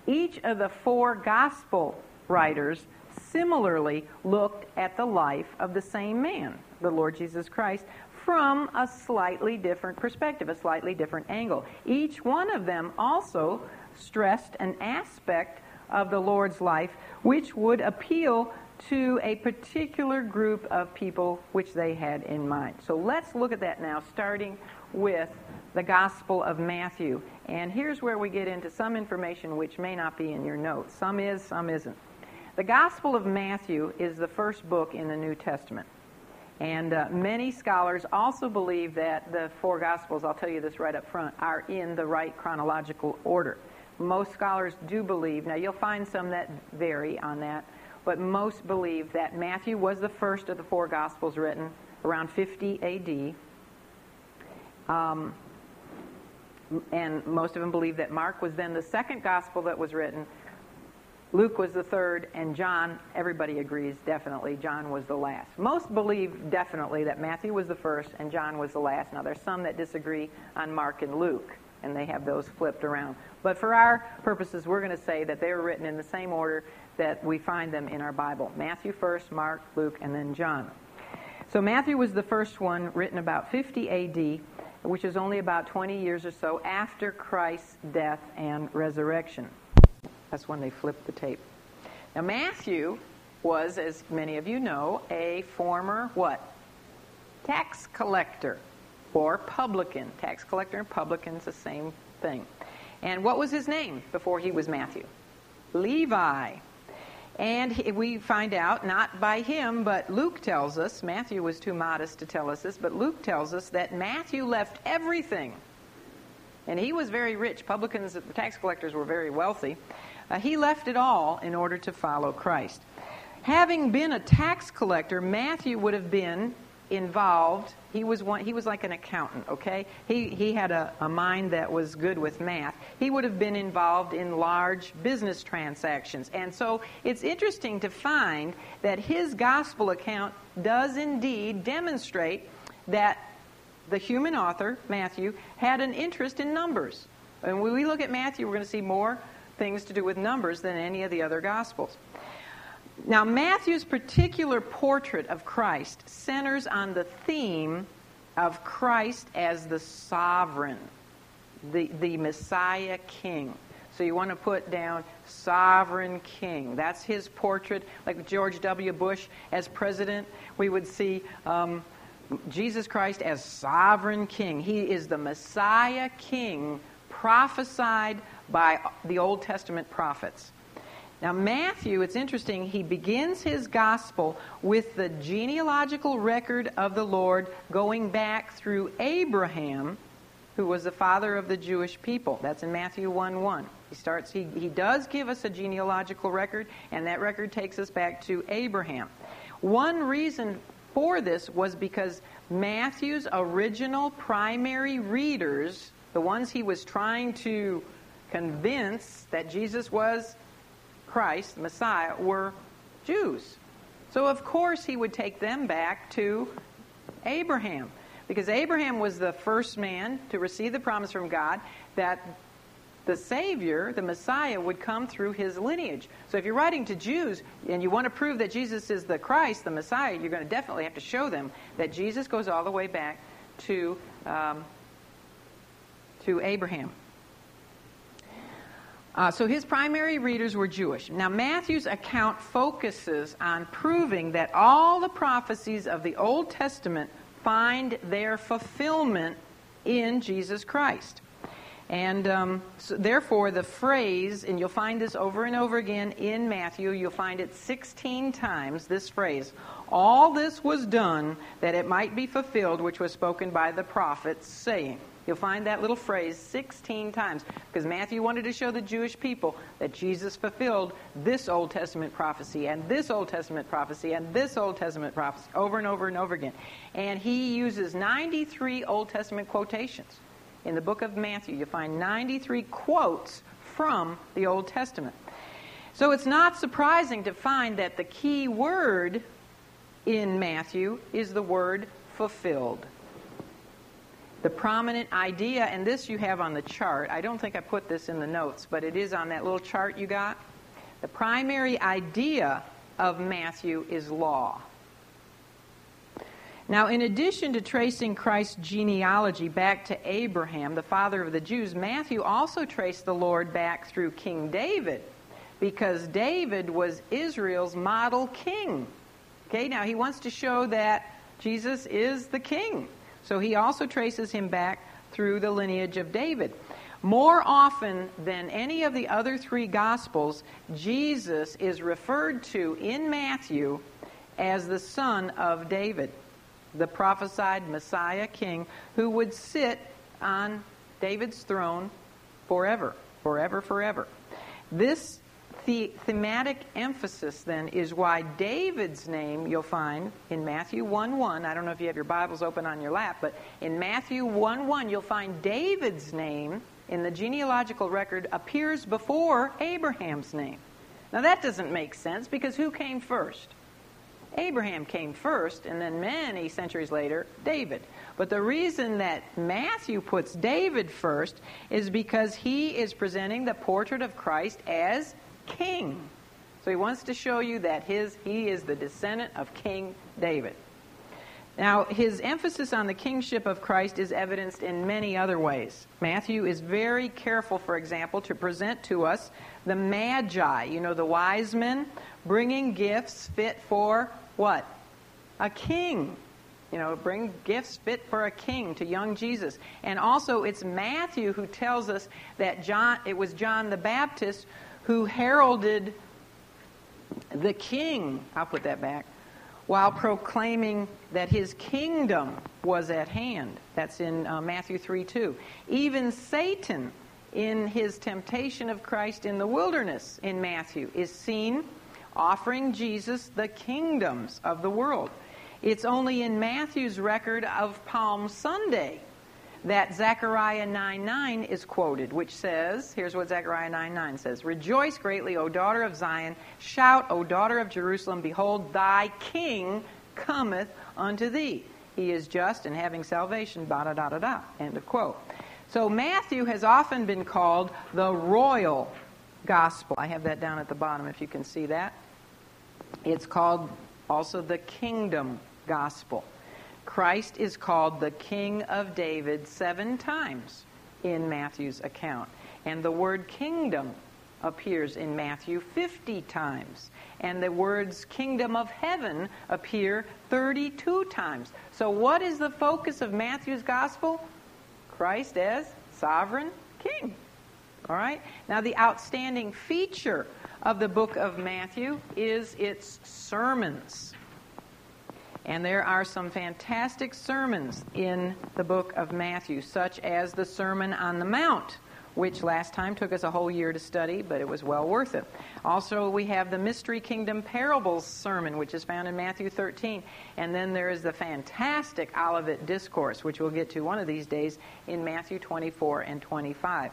Each of the four gospel writers similarly looked at the life of the same man, the Lord Jesus Christ, from a slightly different perspective, a slightly different angle. Each one of them also stressed an aspect of the Lord's life which would appeal to a particular group of people which they had in mind. So let's look at that now, starting with the Gospel of Matthew. And here's where we get into some information which may not be in your notes. Some is, some isn't. The Gospel of Matthew is the first book in the New Testament. And uh, many scholars also believe that the four Gospels, I'll tell you this right up front, are in the right chronological order. Most scholars do believe, now you'll find some that vary on that, but most believe that Matthew was the first of the four Gospels written around 50 AD. Um, and most of them believe that Mark was then the second gospel that was written. Luke was the third, and John, everybody agrees definitely, John was the last. Most believe definitely that Matthew was the first and John was the last. Now, there's some that disagree on Mark and Luke, and they have those flipped around. But for our purposes, we're going to say that they were written in the same order that we find them in our Bible Matthew first, Mark, Luke, and then John. So, Matthew was the first one, written about 50 AD which is only about 20 years or so after Christ's death and resurrection. That's when they flipped the tape. Now, Matthew was, as many of you know, a former what? Tax collector. or publican. Tax collector and publican is the same thing. And what was his name before he was Matthew? Levi. And we find out, not by him, but Luke tells us, Matthew was too modest to tell us this, but Luke tells us that Matthew left everything. And he was very rich. Publicans, the tax collectors were very wealthy. Uh, he left it all in order to follow Christ. Having been a tax collector, Matthew would have been involved. He was one, he was like an accountant, okay? He, he had a, a mind that was good with math. He would have been involved in large business transactions. And so it's interesting to find that his gospel account does indeed demonstrate that the human author, Matthew, had an interest in numbers. And when we look at Matthew, we're going to see more things to do with numbers than any of the other gospels. Now, Matthew's particular portrait of Christ centers on the theme of Christ as the sovereign, the, the Messiah King. So you want to put down sovereign king. That's his portrait. Like George W. Bush as president, we would see um, Jesus Christ as sovereign king. He is the Messiah King prophesied by the Old Testament prophets. Now, Matthew, it's interesting, he begins his gospel with the genealogical record of the Lord going back through Abraham, who was the father of the Jewish people. That's in Matthew 1 1. He starts, he, he does give us a genealogical record, and that record takes us back to Abraham. One reason for this was because Matthew's original primary readers, the ones he was trying to convince that Jesus was Christ, the Messiah, were Jews. So, of course, he would take them back to Abraham. Because Abraham was the first man to receive the promise from God that the Savior, the Messiah, would come through his lineage. So if you're writing to Jews and you want to prove that Jesus is the Christ, the Messiah, you're going to definitely have to show them that Jesus goes all the way back to, um, to Abraham. Uh, so his primary readers were Jewish. Now, Matthew's account focuses on proving that all the prophecies of the Old Testament find their fulfillment in Jesus Christ. And um, so therefore, the phrase, and you'll find this over and over again in Matthew, you'll find it 16 times, this phrase, all this was done that it might be fulfilled, which was spoken by the prophets, saying. You'll find that little phrase 16 times because Matthew wanted to show the Jewish people that Jesus fulfilled this Old Testament prophecy and this Old Testament prophecy and this Old Testament prophecy over and over and over again. And he uses 93 Old Testament quotations. In the book of Matthew, you find 93 quotes from the Old Testament. So it's not surprising to find that the key word in Matthew is the word fulfilled the prominent idea, and this you have on the chart. I don't think I put this in the notes, but it is on that little chart you got. The primary idea of Matthew is law. Now, in addition to tracing Christ's genealogy back to Abraham, the father of the Jews, Matthew also traced the Lord back through King David because David was Israel's model king. Okay, now he wants to show that Jesus is the king. So he also traces him back through the lineage of David. More often than any of the other three Gospels, Jesus is referred to in Matthew as the son of David, the prophesied Messiah king who would sit on David's throne forever, forever, forever. This the thematic emphasis then is why David's name you'll find in Matthew 1 1. I don't know if you have your Bibles open on your lap, but in Matthew 1 1, you'll find David's name in the genealogical record appears before Abraham's name. Now that doesn't make sense because who came first? Abraham came first, and then many centuries later, David. But the reason that Matthew puts David first is because he is presenting the portrait of Christ as king. So he wants to show you that his, he is the descendant of King David. Now, his emphasis on the kingship of Christ is evidenced in many other ways. Matthew is very careful, for example, to present to us the magi, you know, the wise men bringing gifts fit for what? A king. You know, bring gifts fit for a king to young Jesus. And also, it's Matthew who tells us that John, it was John the Baptist who heralded the king. I'll put that back while proclaiming that his kingdom was at hand. That's in uh, Matthew 3 2. Even Satan, in his temptation of Christ in the wilderness in Matthew, is seen offering Jesus the kingdoms of the world. It's only in Matthew's record of Palm Sunday that Zechariah 9 9 is quoted, which says, here's what Zechariah 9 9 says Rejoice greatly, O daughter of Zion. Shout, O daughter of Jerusalem. Behold, thy king cometh unto thee. He is just and having salvation, da da da da da. End of quote. So Matthew has often been called the royal gospel. I have that down at the bottom if you can see that. It's called also the kingdom gospel. Christ is called the King of David seven times in Matthew's account. And the word kingdom appears in Matthew 50 times. And the words kingdom of heaven appear 32 times. So, what is the focus of Matthew's gospel? Christ as sovereign king. All right? Now, the outstanding feature of the book of Matthew is its sermons. And there are some fantastic sermons in the book of Matthew, such as the Sermon on the Mount, which last time took us a whole year to study, but it was well worth it. Also, we have the Mystery Kingdom Parables sermon, which is found in Matthew 13. And then there is the fantastic Olivet Discourse, which we'll get to one of these days in Matthew 24 and 25.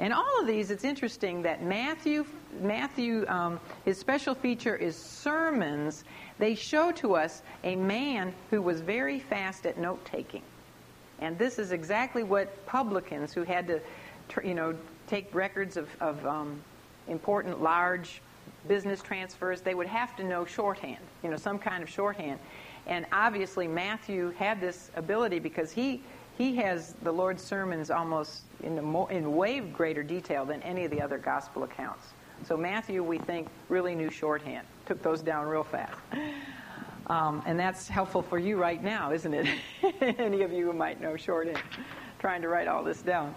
And all of these, it's interesting that Matthew, Matthew, um, his special feature is sermons. They show to us a man who was very fast at note taking. And this is exactly what publicans who had to, you know, take records of, of um, important, large business transfers, they would have to know shorthand, you know, some kind of shorthand. And obviously, Matthew had this ability because he he has the Lord's sermons almost in, more, in way greater detail than any of the other gospel accounts. So Matthew, we think, really knew shorthand, took those down real fast. Um, and that's helpful for you right now, isn't it? [LAUGHS] any of you who might know shorthand, trying to write all this down.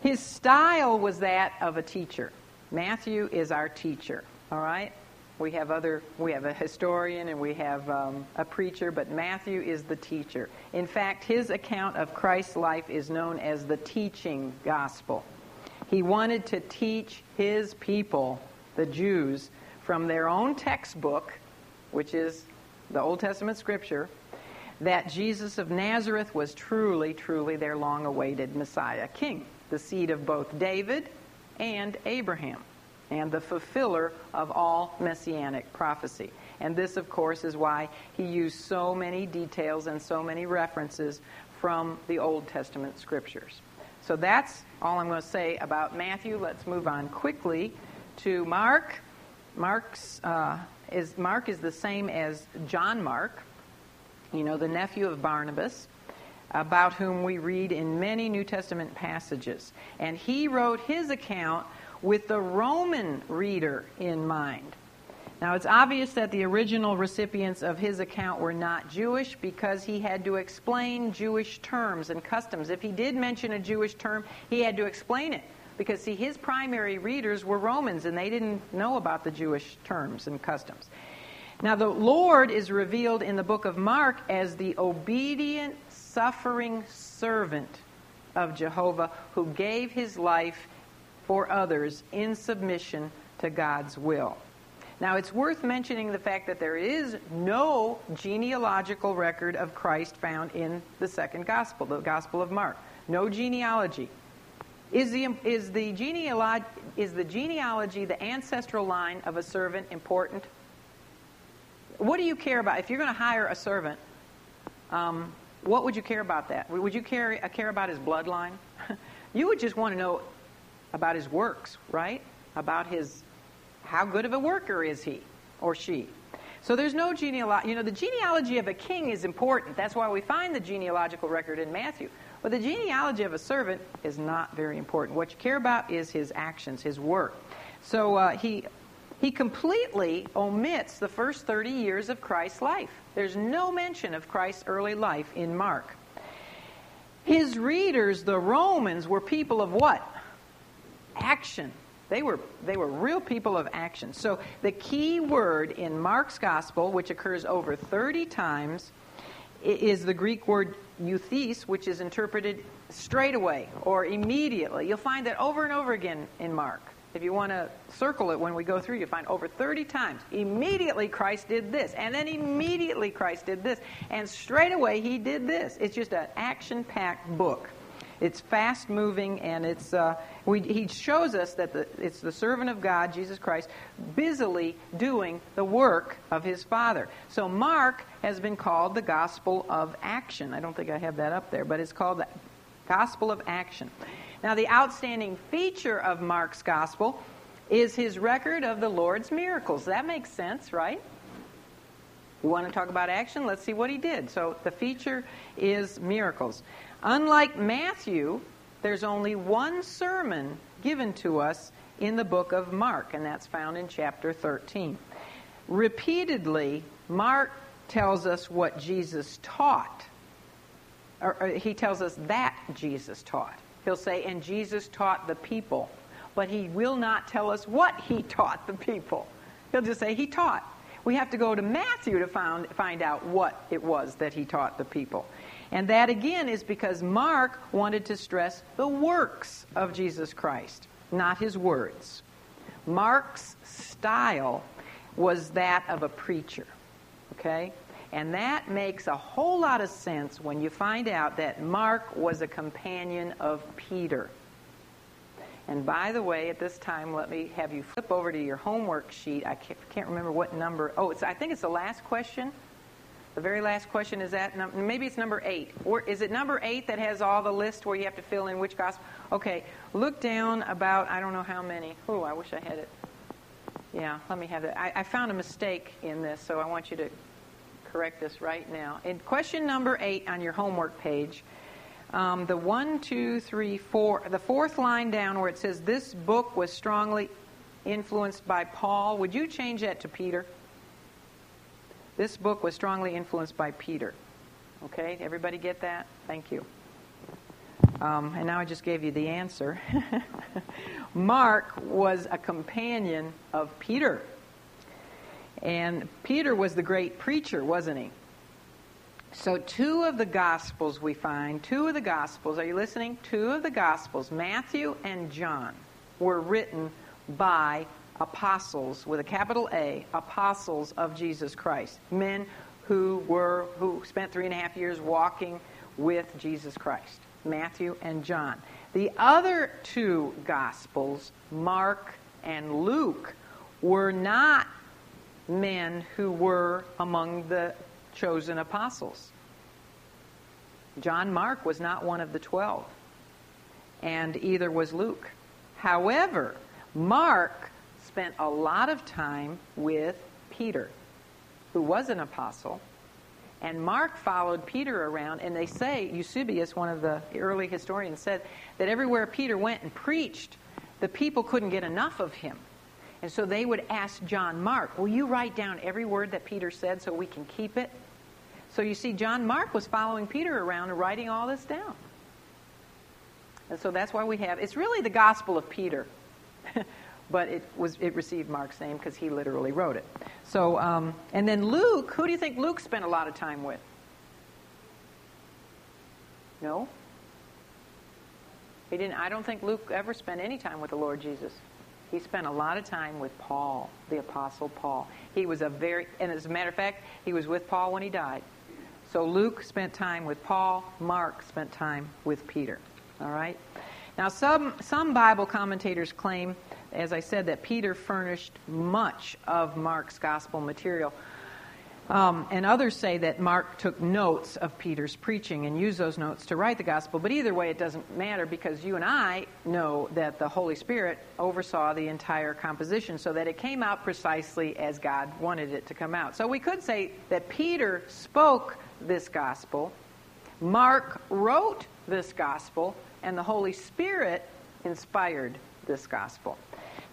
His style was that of a teacher. Matthew is our teacher, all right? We have other, we have a historian and we have um, a preacher, but Matthew is the teacher. In fact, his account of Christ's life is known as the teaching gospel. He wanted to teach his people, the Jews, from their own textbook, which is the Old Testament scripture, that Jesus of Nazareth was truly, truly their long awaited Messiah King, the seed of both David and Abraham and the fulfiller of all messianic prophecy. And this, of course, is why he used so many details and so many references from the Old Testament scriptures. So that's all I'm going to say about Matthew. Let's move on quickly to Mark. Mark's, uh, is, Mark is the same as John Mark, you know, the nephew of Barnabas, about whom we read in many New Testament passages. And he wrote his account with the Roman reader in mind. Now, it's obvious that the original recipients of his account were not Jewish because he had to explain Jewish terms and customs. If he did mention a Jewish term, he had to explain it because, see, his primary readers were Romans and they didn't know about the Jewish terms and customs. Now, the Lord is revealed in the book of Mark as the obedient, suffering servant of Jehovah who gave his life for others in submission to God's will. Now, it's worth mentioning the fact that there is no genealogical record of Christ found in the second gospel, the Gospel of Mark. No genealogy. Is the, is the, genealog, is the genealogy, the ancestral line of a servant, important? What do you care about? If you're going to hire a servant, um, what would you care about that? Would you care, uh, care about his bloodline? [LAUGHS] you would just want to know about his works, right? About his, how good of a worker is he or she? So there's no genealogy. You know, the genealogy of a king is important. That's why we find the genealogical record in Matthew. But the genealogy of a servant is not very important. What you care about is his actions, his work. So uh, he he completely omits the first 30 years of Christ's life. There's no mention of Christ's early life in Mark. His readers, the Romans, were people of what? Action. They were, they were real people of action. So the key word in Mark's gospel, which occurs over 30 times, is the Greek word euthys, which is interpreted straight away or immediately. You'll find that over and over again in Mark. If you want to circle it when we go through, you'll find over 30 times. Immediately Christ did this, and then immediately Christ did this, and straight away he did this. It's just an action packed book. It's fast moving, and it's, uh, we, he shows us that the, it's the servant of God, Jesus Christ, busily doing the work of his Father. So Mark has been called the gospel of action. I don't think I have that up there, but it's called the gospel of action. Now, the outstanding feature of Mark's gospel is his record of the Lord's miracles. That makes sense, right? You want to talk about action? Let's see what he did. So, the feature is miracles. Unlike Matthew, there's only one sermon given to us in the book of Mark, and that's found in chapter 13. Repeatedly, Mark tells us what Jesus taught, or, he tells us that Jesus taught. He'll say, and Jesus taught the people. But he will not tell us what he taught the people. He'll just say he taught. We have to go to Matthew to find out what it was that he taught the people. And that again is because Mark wanted to stress the works of Jesus Christ, not his words. Mark's style was that of a preacher. Okay? And that makes a whole lot of sense when you find out that Mark was a companion of Peter. And by the way, at this time, let me have you flip over to your homework sheet. I can't, remember what number. Oh, I think it's the last question. The very last question is that num- maybe it's number eight, or is it number eight that has all the list where you have to fill in which gospel? Okay, look down about I don't know how many. Oh, I wish I had it. Yeah, let me have that. I, I found a mistake in this, so I want you to correct this right now. In question number eight on your homework page, um, the one, two, three, four, the fourth line down where it says this book was strongly influenced by Paul, would you change that to Peter? This book was strongly influenced by Peter. Okay, everybody get that? Thank you. Um, and now I just gave you the answer. [LAUGHS] Mark was a companion of Peter. And Peter was the great preacher, wasn't he? So, two of the Gospels we find, two of the Gospels, are you listening? Two of the Gospels, Matthew and John, were written by apostles with a capital A, apostles of Jesus Christ, men who were who spent three and a half years walking with Jesus Christ, Matthew and John. The other two Gospels, Mark and Luke, were not men who were among the chosen apostles. John Mark was not one of the twelve, and either was Luke. However, Mark spent a lot of time with Peter, who was an apostle, and Mark followed Peter around, and they say, Eusebius, one of the early historians, said that everywhere Peter went and preached, the people couldn't get enough of him. And so they would ask John Mark, Will you write down every word that Peter said so we can keep it? So you see, John Mark was following Peter around and writing all this down. And so that's why we have it's really the Gospel of Peter. [LAUGHS] but it was it received Mark's name because he literally wrote it. So um, and then Luke, who do you think Luke spent a lot of time with? No. He didn't. I don't think Luke ever spent any time with the Lord Jesus. He spent a lot of time with Paul, the Apostle Paul. He was a very, and as a matter of fact, he was with Paul when he died. So Luke spent time with Paul, Mark spent time with Peter. All right? Now, some, some Bible commentators claim, as I said, that Peter furnished much of Mark's gospel material. Um, and others say that Mark took notes of Peter's preaching and used those notes to write the gospel. But either way, it doesn't matter because you and I know that the Holy Spirit oversaw the entire composition so that it came out precisely as God wanted it to come out. So we could say that Peter spoke this gospel, Mark wrote this gospel, and the Holy Spirit inspired this gospel.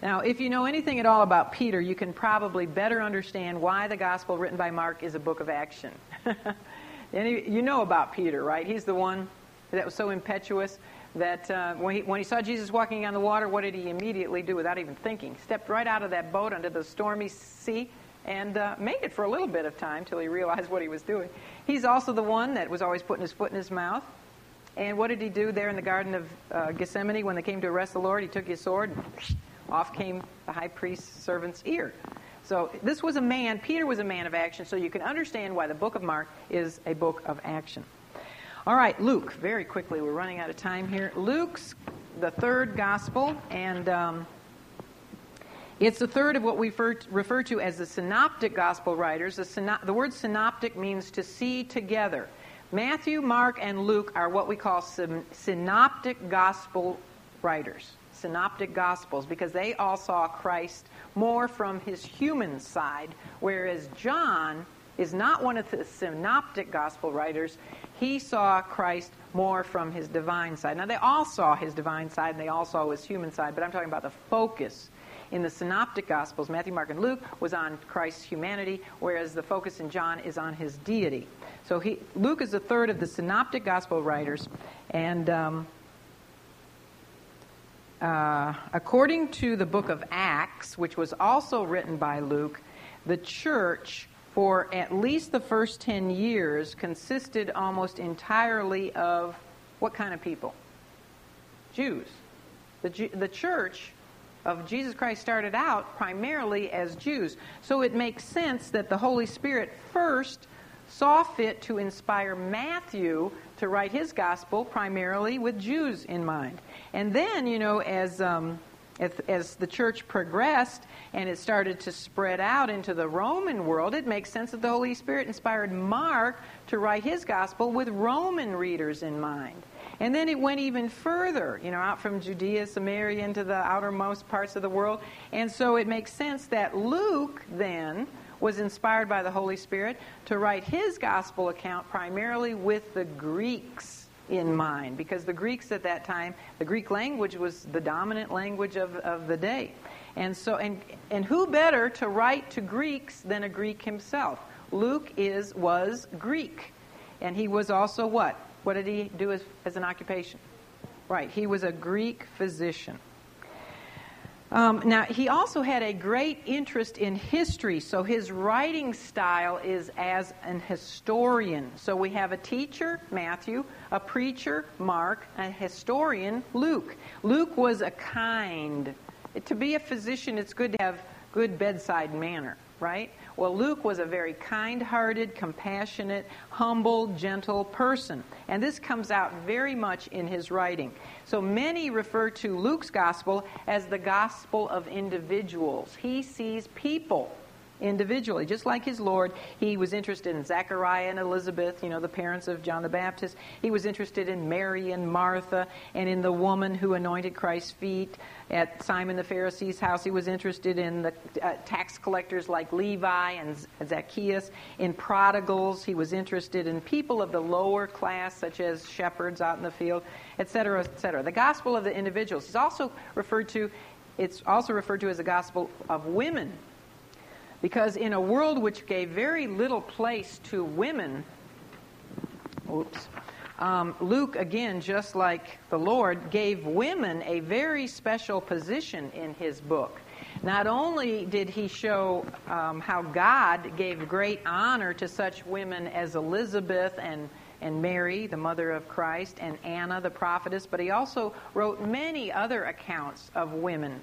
Now, if you know anything at all about Peter, you can probably better understand why the gospel written by Mark is a book of action. [LAUGHS] you know about Peter, right? He's the one that was so impetuous that uh, when, he, when he saw Jesus walking on the water, what did he immediately do without even thinking? Stepped right out of that boat onto the stormy sea and uh, made it for a little bit of time till he realized what he was doing. He's also the one that was always putting his foot in his mouth. And what did he do there in the Garden of uh, Gethsemane when they came to arrest the Lord? He took his sword and off came the high priest's servant's ear. So this was a man, Peter was a man of action, so you can understand why the book of Mark is a book of action. All right, Luke, very quickly, we're running out of time here. Luke's the third gospel, and um, it's the third of what we refer, refer to as the synoptic gospel writers. The, the word synoptic means to see together. Matthew, Mark, and Luke are what we call synoptic gospel writers, synoptic gospels, because they all saw Christ more from his human side, whereas John is not one of the synoptic gospel writers. He saw Christ more from his divine side. Now, they all saw his divine side and they all saw his human side, but I'm talking about the focus in the synoptic gospels, Matthew, Mark, and Luke, was on Christ's humanity, whereas the focus in John is on his deity. So he, Luke is the third of the synoptic gospel writers, and um, uh, according to the book of Acts, which was also written by Luke, the church for at least the first 10 years consisted almost entirely of what kind of people? Jews. The, the church of Jesus Christ started out primarily as Jews. So it makes sense that the Holy Spirit first saw fit to inspire Matthew to write his gospel primarily with Jews in mind. And then, you know, as um, as, as, the church progressed and it started to spread out into the Roman world, it makes sense that the Holy Spirit inspired Mark to write his gospel with Roman readers in mind. And then it went even further, you know, out from Judea, Samaria, into the outermost parts of the world. And so it makes sense that Luke then was inspired by the Holy Spirit to write his gospel account primarily with the Greeks in mind because the Greeks at that time, the Greek language was the dominant language of, of the day. And so and and who better to write to Greeks than a Greek himself? Luke is was Greek. And he was also what? What did he do as, as an occupation? Right, he was a Greek physician. Um, now, he also had a great interest in history, so his writing style is as an historian. So we have a teacher, Matthew, a preacher, Mark, a historian, Luke. Luke was a kind. To be a physician, it's good to have good bedside manner, right? Well, Luke was a very kind hearted, compassionate, humble, gentle person. And this comes out very much in his writing. So many refer to Luke's gospel as the gospel of individuals. He sees people individually. Just like his Lord, he was interested in Zechariah and Elizabeth, you know, the parents of John the Baptist. He was interested in Mary and Martha and in the woman who anointed Christ's feet at Simon the Pharisee's house. He was interested in the uh, tax collectors like Levi and Zacchaeus, in prodigals. He was interested in people of the lower class, such as shepherds out in the field, etc., etc. The gospel of the individuals is also referred to. It's also referred to as the gospel of women because in a world which gave very little place to women, oops, um, Luke, again, just like the Lord, gave women a very special position in his book. Not only did he show um, how God gave great honor to such women as Elizabeth and, and Mary, the mother of Christ, and Anna, the prophetess, but he also wrote many other accounts of women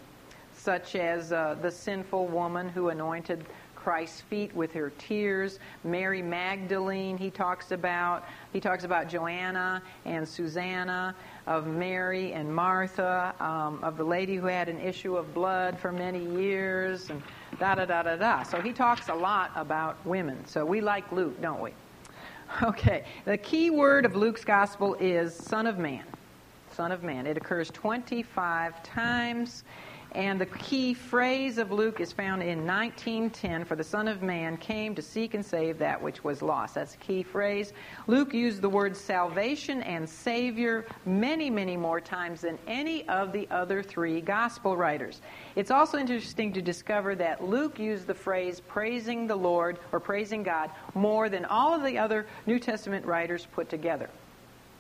such as uh, the sinful woman who anointed Christ's feet with her tears. Mary Magdalene, he talks about. He talks about Joanna and Susanna, of Mary and Martha, um, of the lady who had an issue of blood for many years, and da da da da da. So he talks a lot about women. So we like Luke, don't we? [LAUGHS] Okay, the key word of Luke's gospel is Son of Man. Son of Man. It occurs 25 times And the key phrase of Luke is found in 1910 For the Son of Man came to seek and save that which was lost. That's a key phrase. Luke used the words salvation and Savior many, many more times than any of the other three gospel writers. It's also interesting to discover that Luke used the phrase praising the Lord or praising God more than all of the other New Testament writers put together.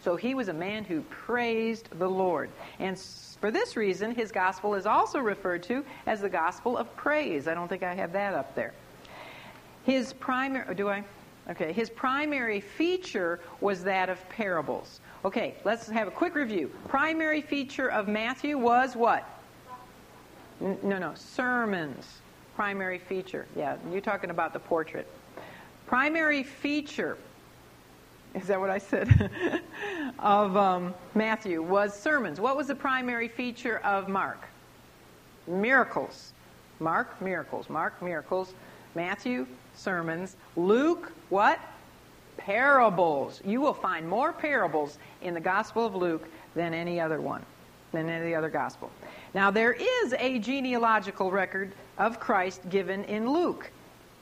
So he was a man who praised the Lord. And for this reason, his gospel is also referred to as the gospel of praise. I don't think I have that up there. His primary, oh, do I? Okay, his primary feature was that of parables. Okay, let's have a quick review. Primary feature of Matthew was what? no, no, sermons. Primary feature. Yeah, you're talking about the portrait. Primary feature is that what I said? [LAUGHS] of um, Matthew was sermons. What was the primary feature of Mark? Miracles. Mark, miracles. Mark, miracles. Matthew, sermons. Luke, what? Parables. You will find more parables in the Gospel of Luke than any other one, than any other Gospel. Now, there is a genealogical record of Christ given in Luke.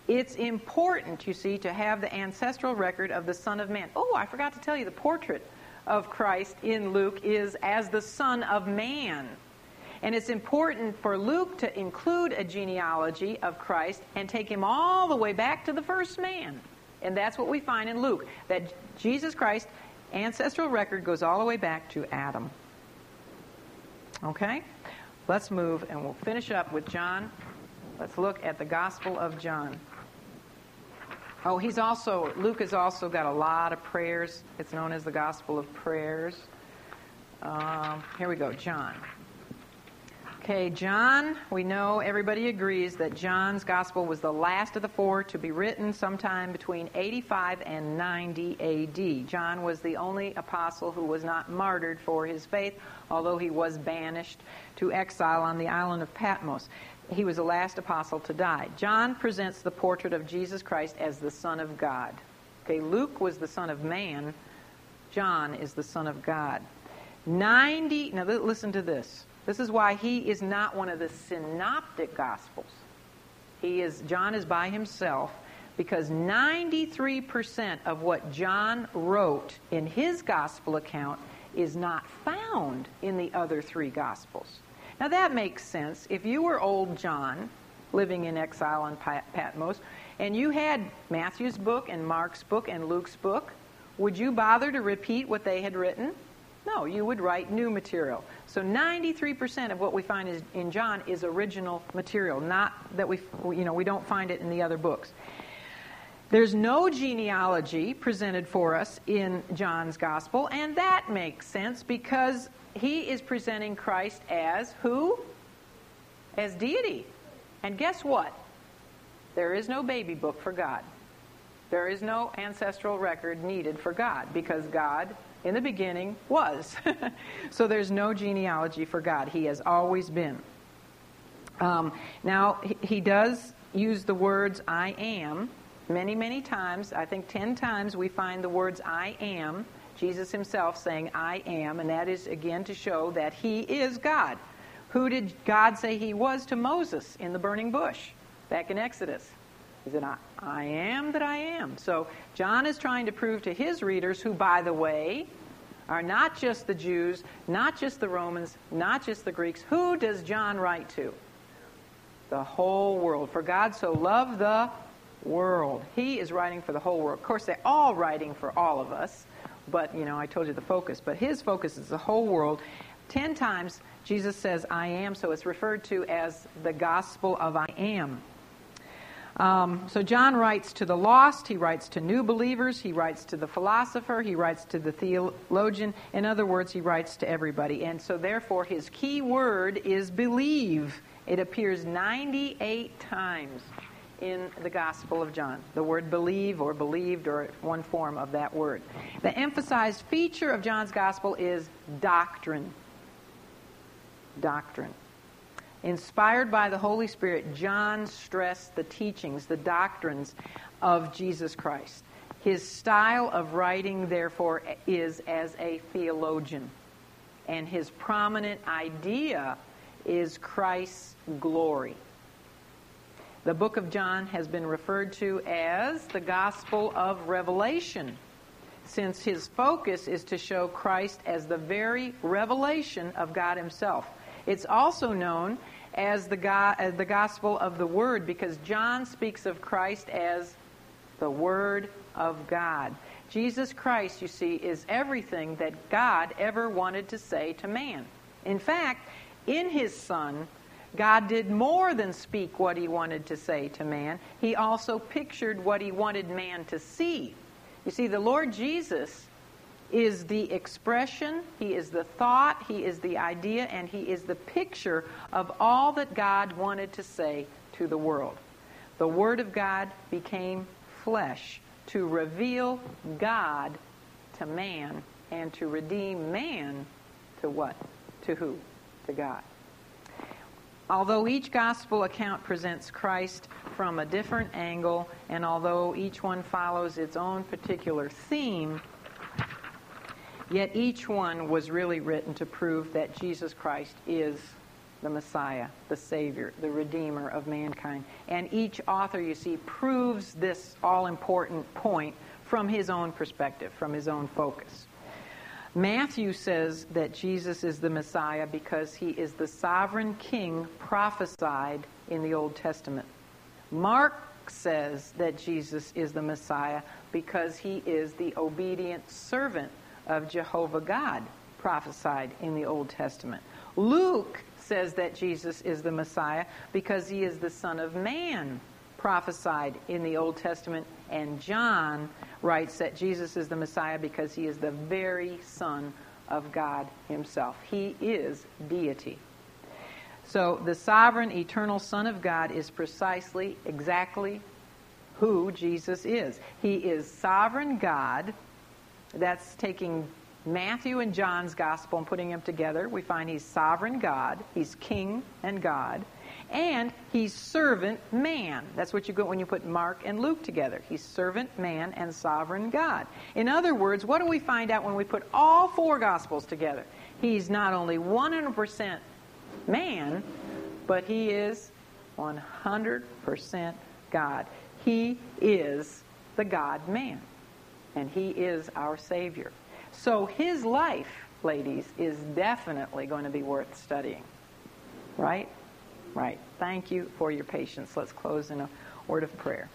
It's important, you see, to have the ancestral record of the Son of Man. Oh, I forgot to tell you, the portrait of Christ in Luke is as the Son of Man. And it's important for Luke to include a genealogy of Christ and take him all the way back to the first man. And that's what we find in Luke, that Jesus Christ ancestral record goes all the way back to Adam. Okay? Let's move and we'll finish up with John. Let's look at the Gospel of John. Oh, he's also, Luke has also got a lot of prayers. It's known as the Gospel of Prayers. Um, here we go, John. Okay, John, we know everybody agrees that John's Gospel was the last of the four to be written sometime between 85 and 90 AD. John was the only apostle who was not martyred for his faith, although he was banished to exile on the island of Patmos he was the last apostle to die. John presents the portrait of Jesus Christ as the Son of God. Okay, Luke was the Son of Man. John is the Son of God. 90, now listen to this. This is why he is not one of the synoptic gospels. He is, John is by himself because 93% of what John wrote in his gospel account is not found in the other three gospels. Now that makes sense. If you were old John, living in exile on Patmos, and you had Matthew's book and Mark's book and Luke's book, would you bother to repeat what they had written? No, you would write new material. So 93% of what we find is, in John is original material, not that we, you know, we don't find it in the other books. There's no genealogy presented for us in John's gospel, and that makes sense because he is presenting Christ as who? As deity. And guess what? There is no baby book for God. There is no ancestral record needed for God because God, in the beginning, was. [LAUGHS] so there's no genealogy for God. He has always been. Um, now, he does use the words I am many, many times. I think ten times we find the words I am Jesus himself saying, I am, and that is again to show that he is God. Who did God say he was to Moses in the burning bush back in Exodus? He said, I, I am that I am. So John is trying to prove to his readers, who, by the way, are not just the Jews, not just the Romans, not just the Greeks. Who does John write to? The whole world. For God so loved the world. He is writing for the whole world. Of course, they're all writing for all of us but, you know, I told you the focus. But his focus is the whole world. Ten times Jesus says, I am, so it's referred to as the gospel of I am. Um, so John writes to the lost, he writes to new believers, he writes to the philosopher, he writes to the theologian. In other words, he writes to everybody. And so therefore, his key word is believe. It appears 98 times in the Gospel of John. The word believe or believed or one form of that word. The emphasized feature of John's Gospel is doctrine. Doctrine. Inspired by the Holy Spirit, John stressed the teachings, the doctrines of Jesus Christ. His style of writing, therefore, is as a theologian. And his prominent idea is Christ's glory. The book of John has been referred to as the Gospel of Revelation, since his focus is to show Christ as the very revelation of God Himself. It's also known as the, God, as the Gospel of the Word because John speaks of Christ as the Word of God. Jesus Christ, you see, is everything that God ever wanted to say to man. In fact, in his Son, God did more than speak what he wanted to say to man. He also pictured what he wanted man to see. You see, the Lord Jesus is the expression, he is the thought, he is the idea, and he is the picture of all that God wanted to say to the world. The Word of God became flesh to reveal God to man and to redeem man to what? To who? To God. Although each gospel account presents Christ from a different angle, and although each one follows its own particular theme, yet each one was really written to prove that Jesus Christ is the Messiah, the Savior, the Redeemer of mankind. And each author, you see, proves this all important point from his own perspective, from his own focus. Matthew says that Jesus is the Messiah because he is the sovereign king prophesied in the Old Testament. Mark says that Jesus is the Messiah because he is the obedient servant of Jehovah God prophesied in the Old Testament. Luke says that Jesus is the Messiah because he is the Son of Man prophesied in the Old Testament. And John writes that Jesus is the Messiah because he is the very Son of God himself. He is deity. So the sovereign, eternal Son of God is precisely, exactly who Jesus is. He is sovereign God. That's taking Matthew and John's gospel and putting them together. We find he's sovereign God, he's king and God and he's servant man. That's what you get when you put Mark and Luke together. He's servant man and sovereign God. In other words, what do we find out when we put all four Gospels together? He's not only 100% man, but he is 100% God. He is the God man, and he is our Savior. So his life, ladies, is definitely going to be worth studying. Right? Right. Thank you for your patience. Let's close in a word of prayer.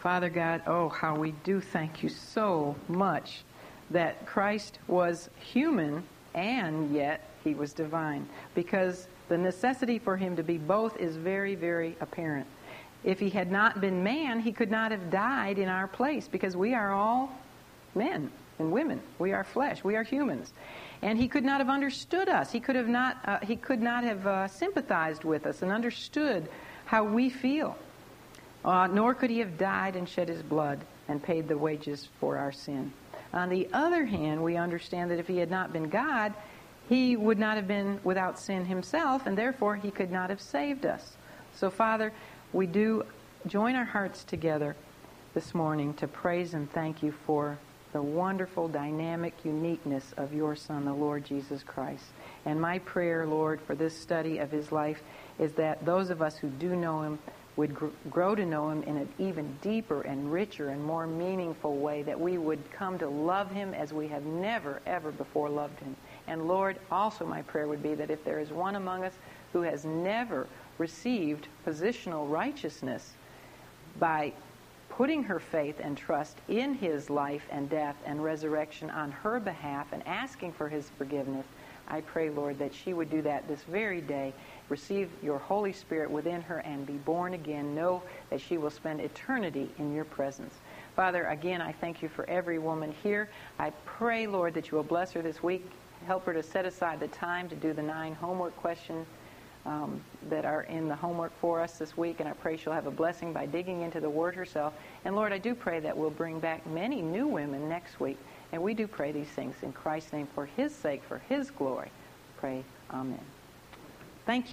Father God, oh, how we do thank you so much that Christ was human and yet he was divine because the necessity for him to be both is very, very apparent. If he had not been man, he could not have died in our place because we are all men and women. We are flesh. We are humans and he could not have understood us. He could have not. Uh, he could not have uh, sympathized with us and understood how we feel. Uh, nor could he have died and shed his blood and paid the wages for our sin. On the other hand, we understand that if he had not been God, he would not have been without sin himself, and therefore he could not have saved us. So, Father, we do join our hearts together this morning to praise and thank you for the wonderful, dynamic uniqueness of your Son, the Lord Jesus Christ. And my prayer, Lord, for this study of his life is that those of us who do know him would gr- grow to know him in an even deeper and richer and more meaningful way, that we would come to love him as we have never, ever before loved him. And Lord, also my prayer would be that if there is one among us who has never received positional righteousness by putting her faith and trust in his life and death and resurrection on her behalf and asking for his forgiveness, I pray, Lord, that she would do that this very day, receive your Holy Spirit within her, and be born again. Know that she will spend eternity in your presence. Father, again, I thank you for every woman here. I pray, Lord, that you will bless her this week. Help her to set aside the time to do the nine homework questions um, that are in the homework for us this week, and I pray she'll have a blessing by digging into the Word herself. And Lord, I do pray that we'll bring back many new women next week. And we do pray these things in Christ's name for His sake, for His glory. Pray, Amen. Thank you.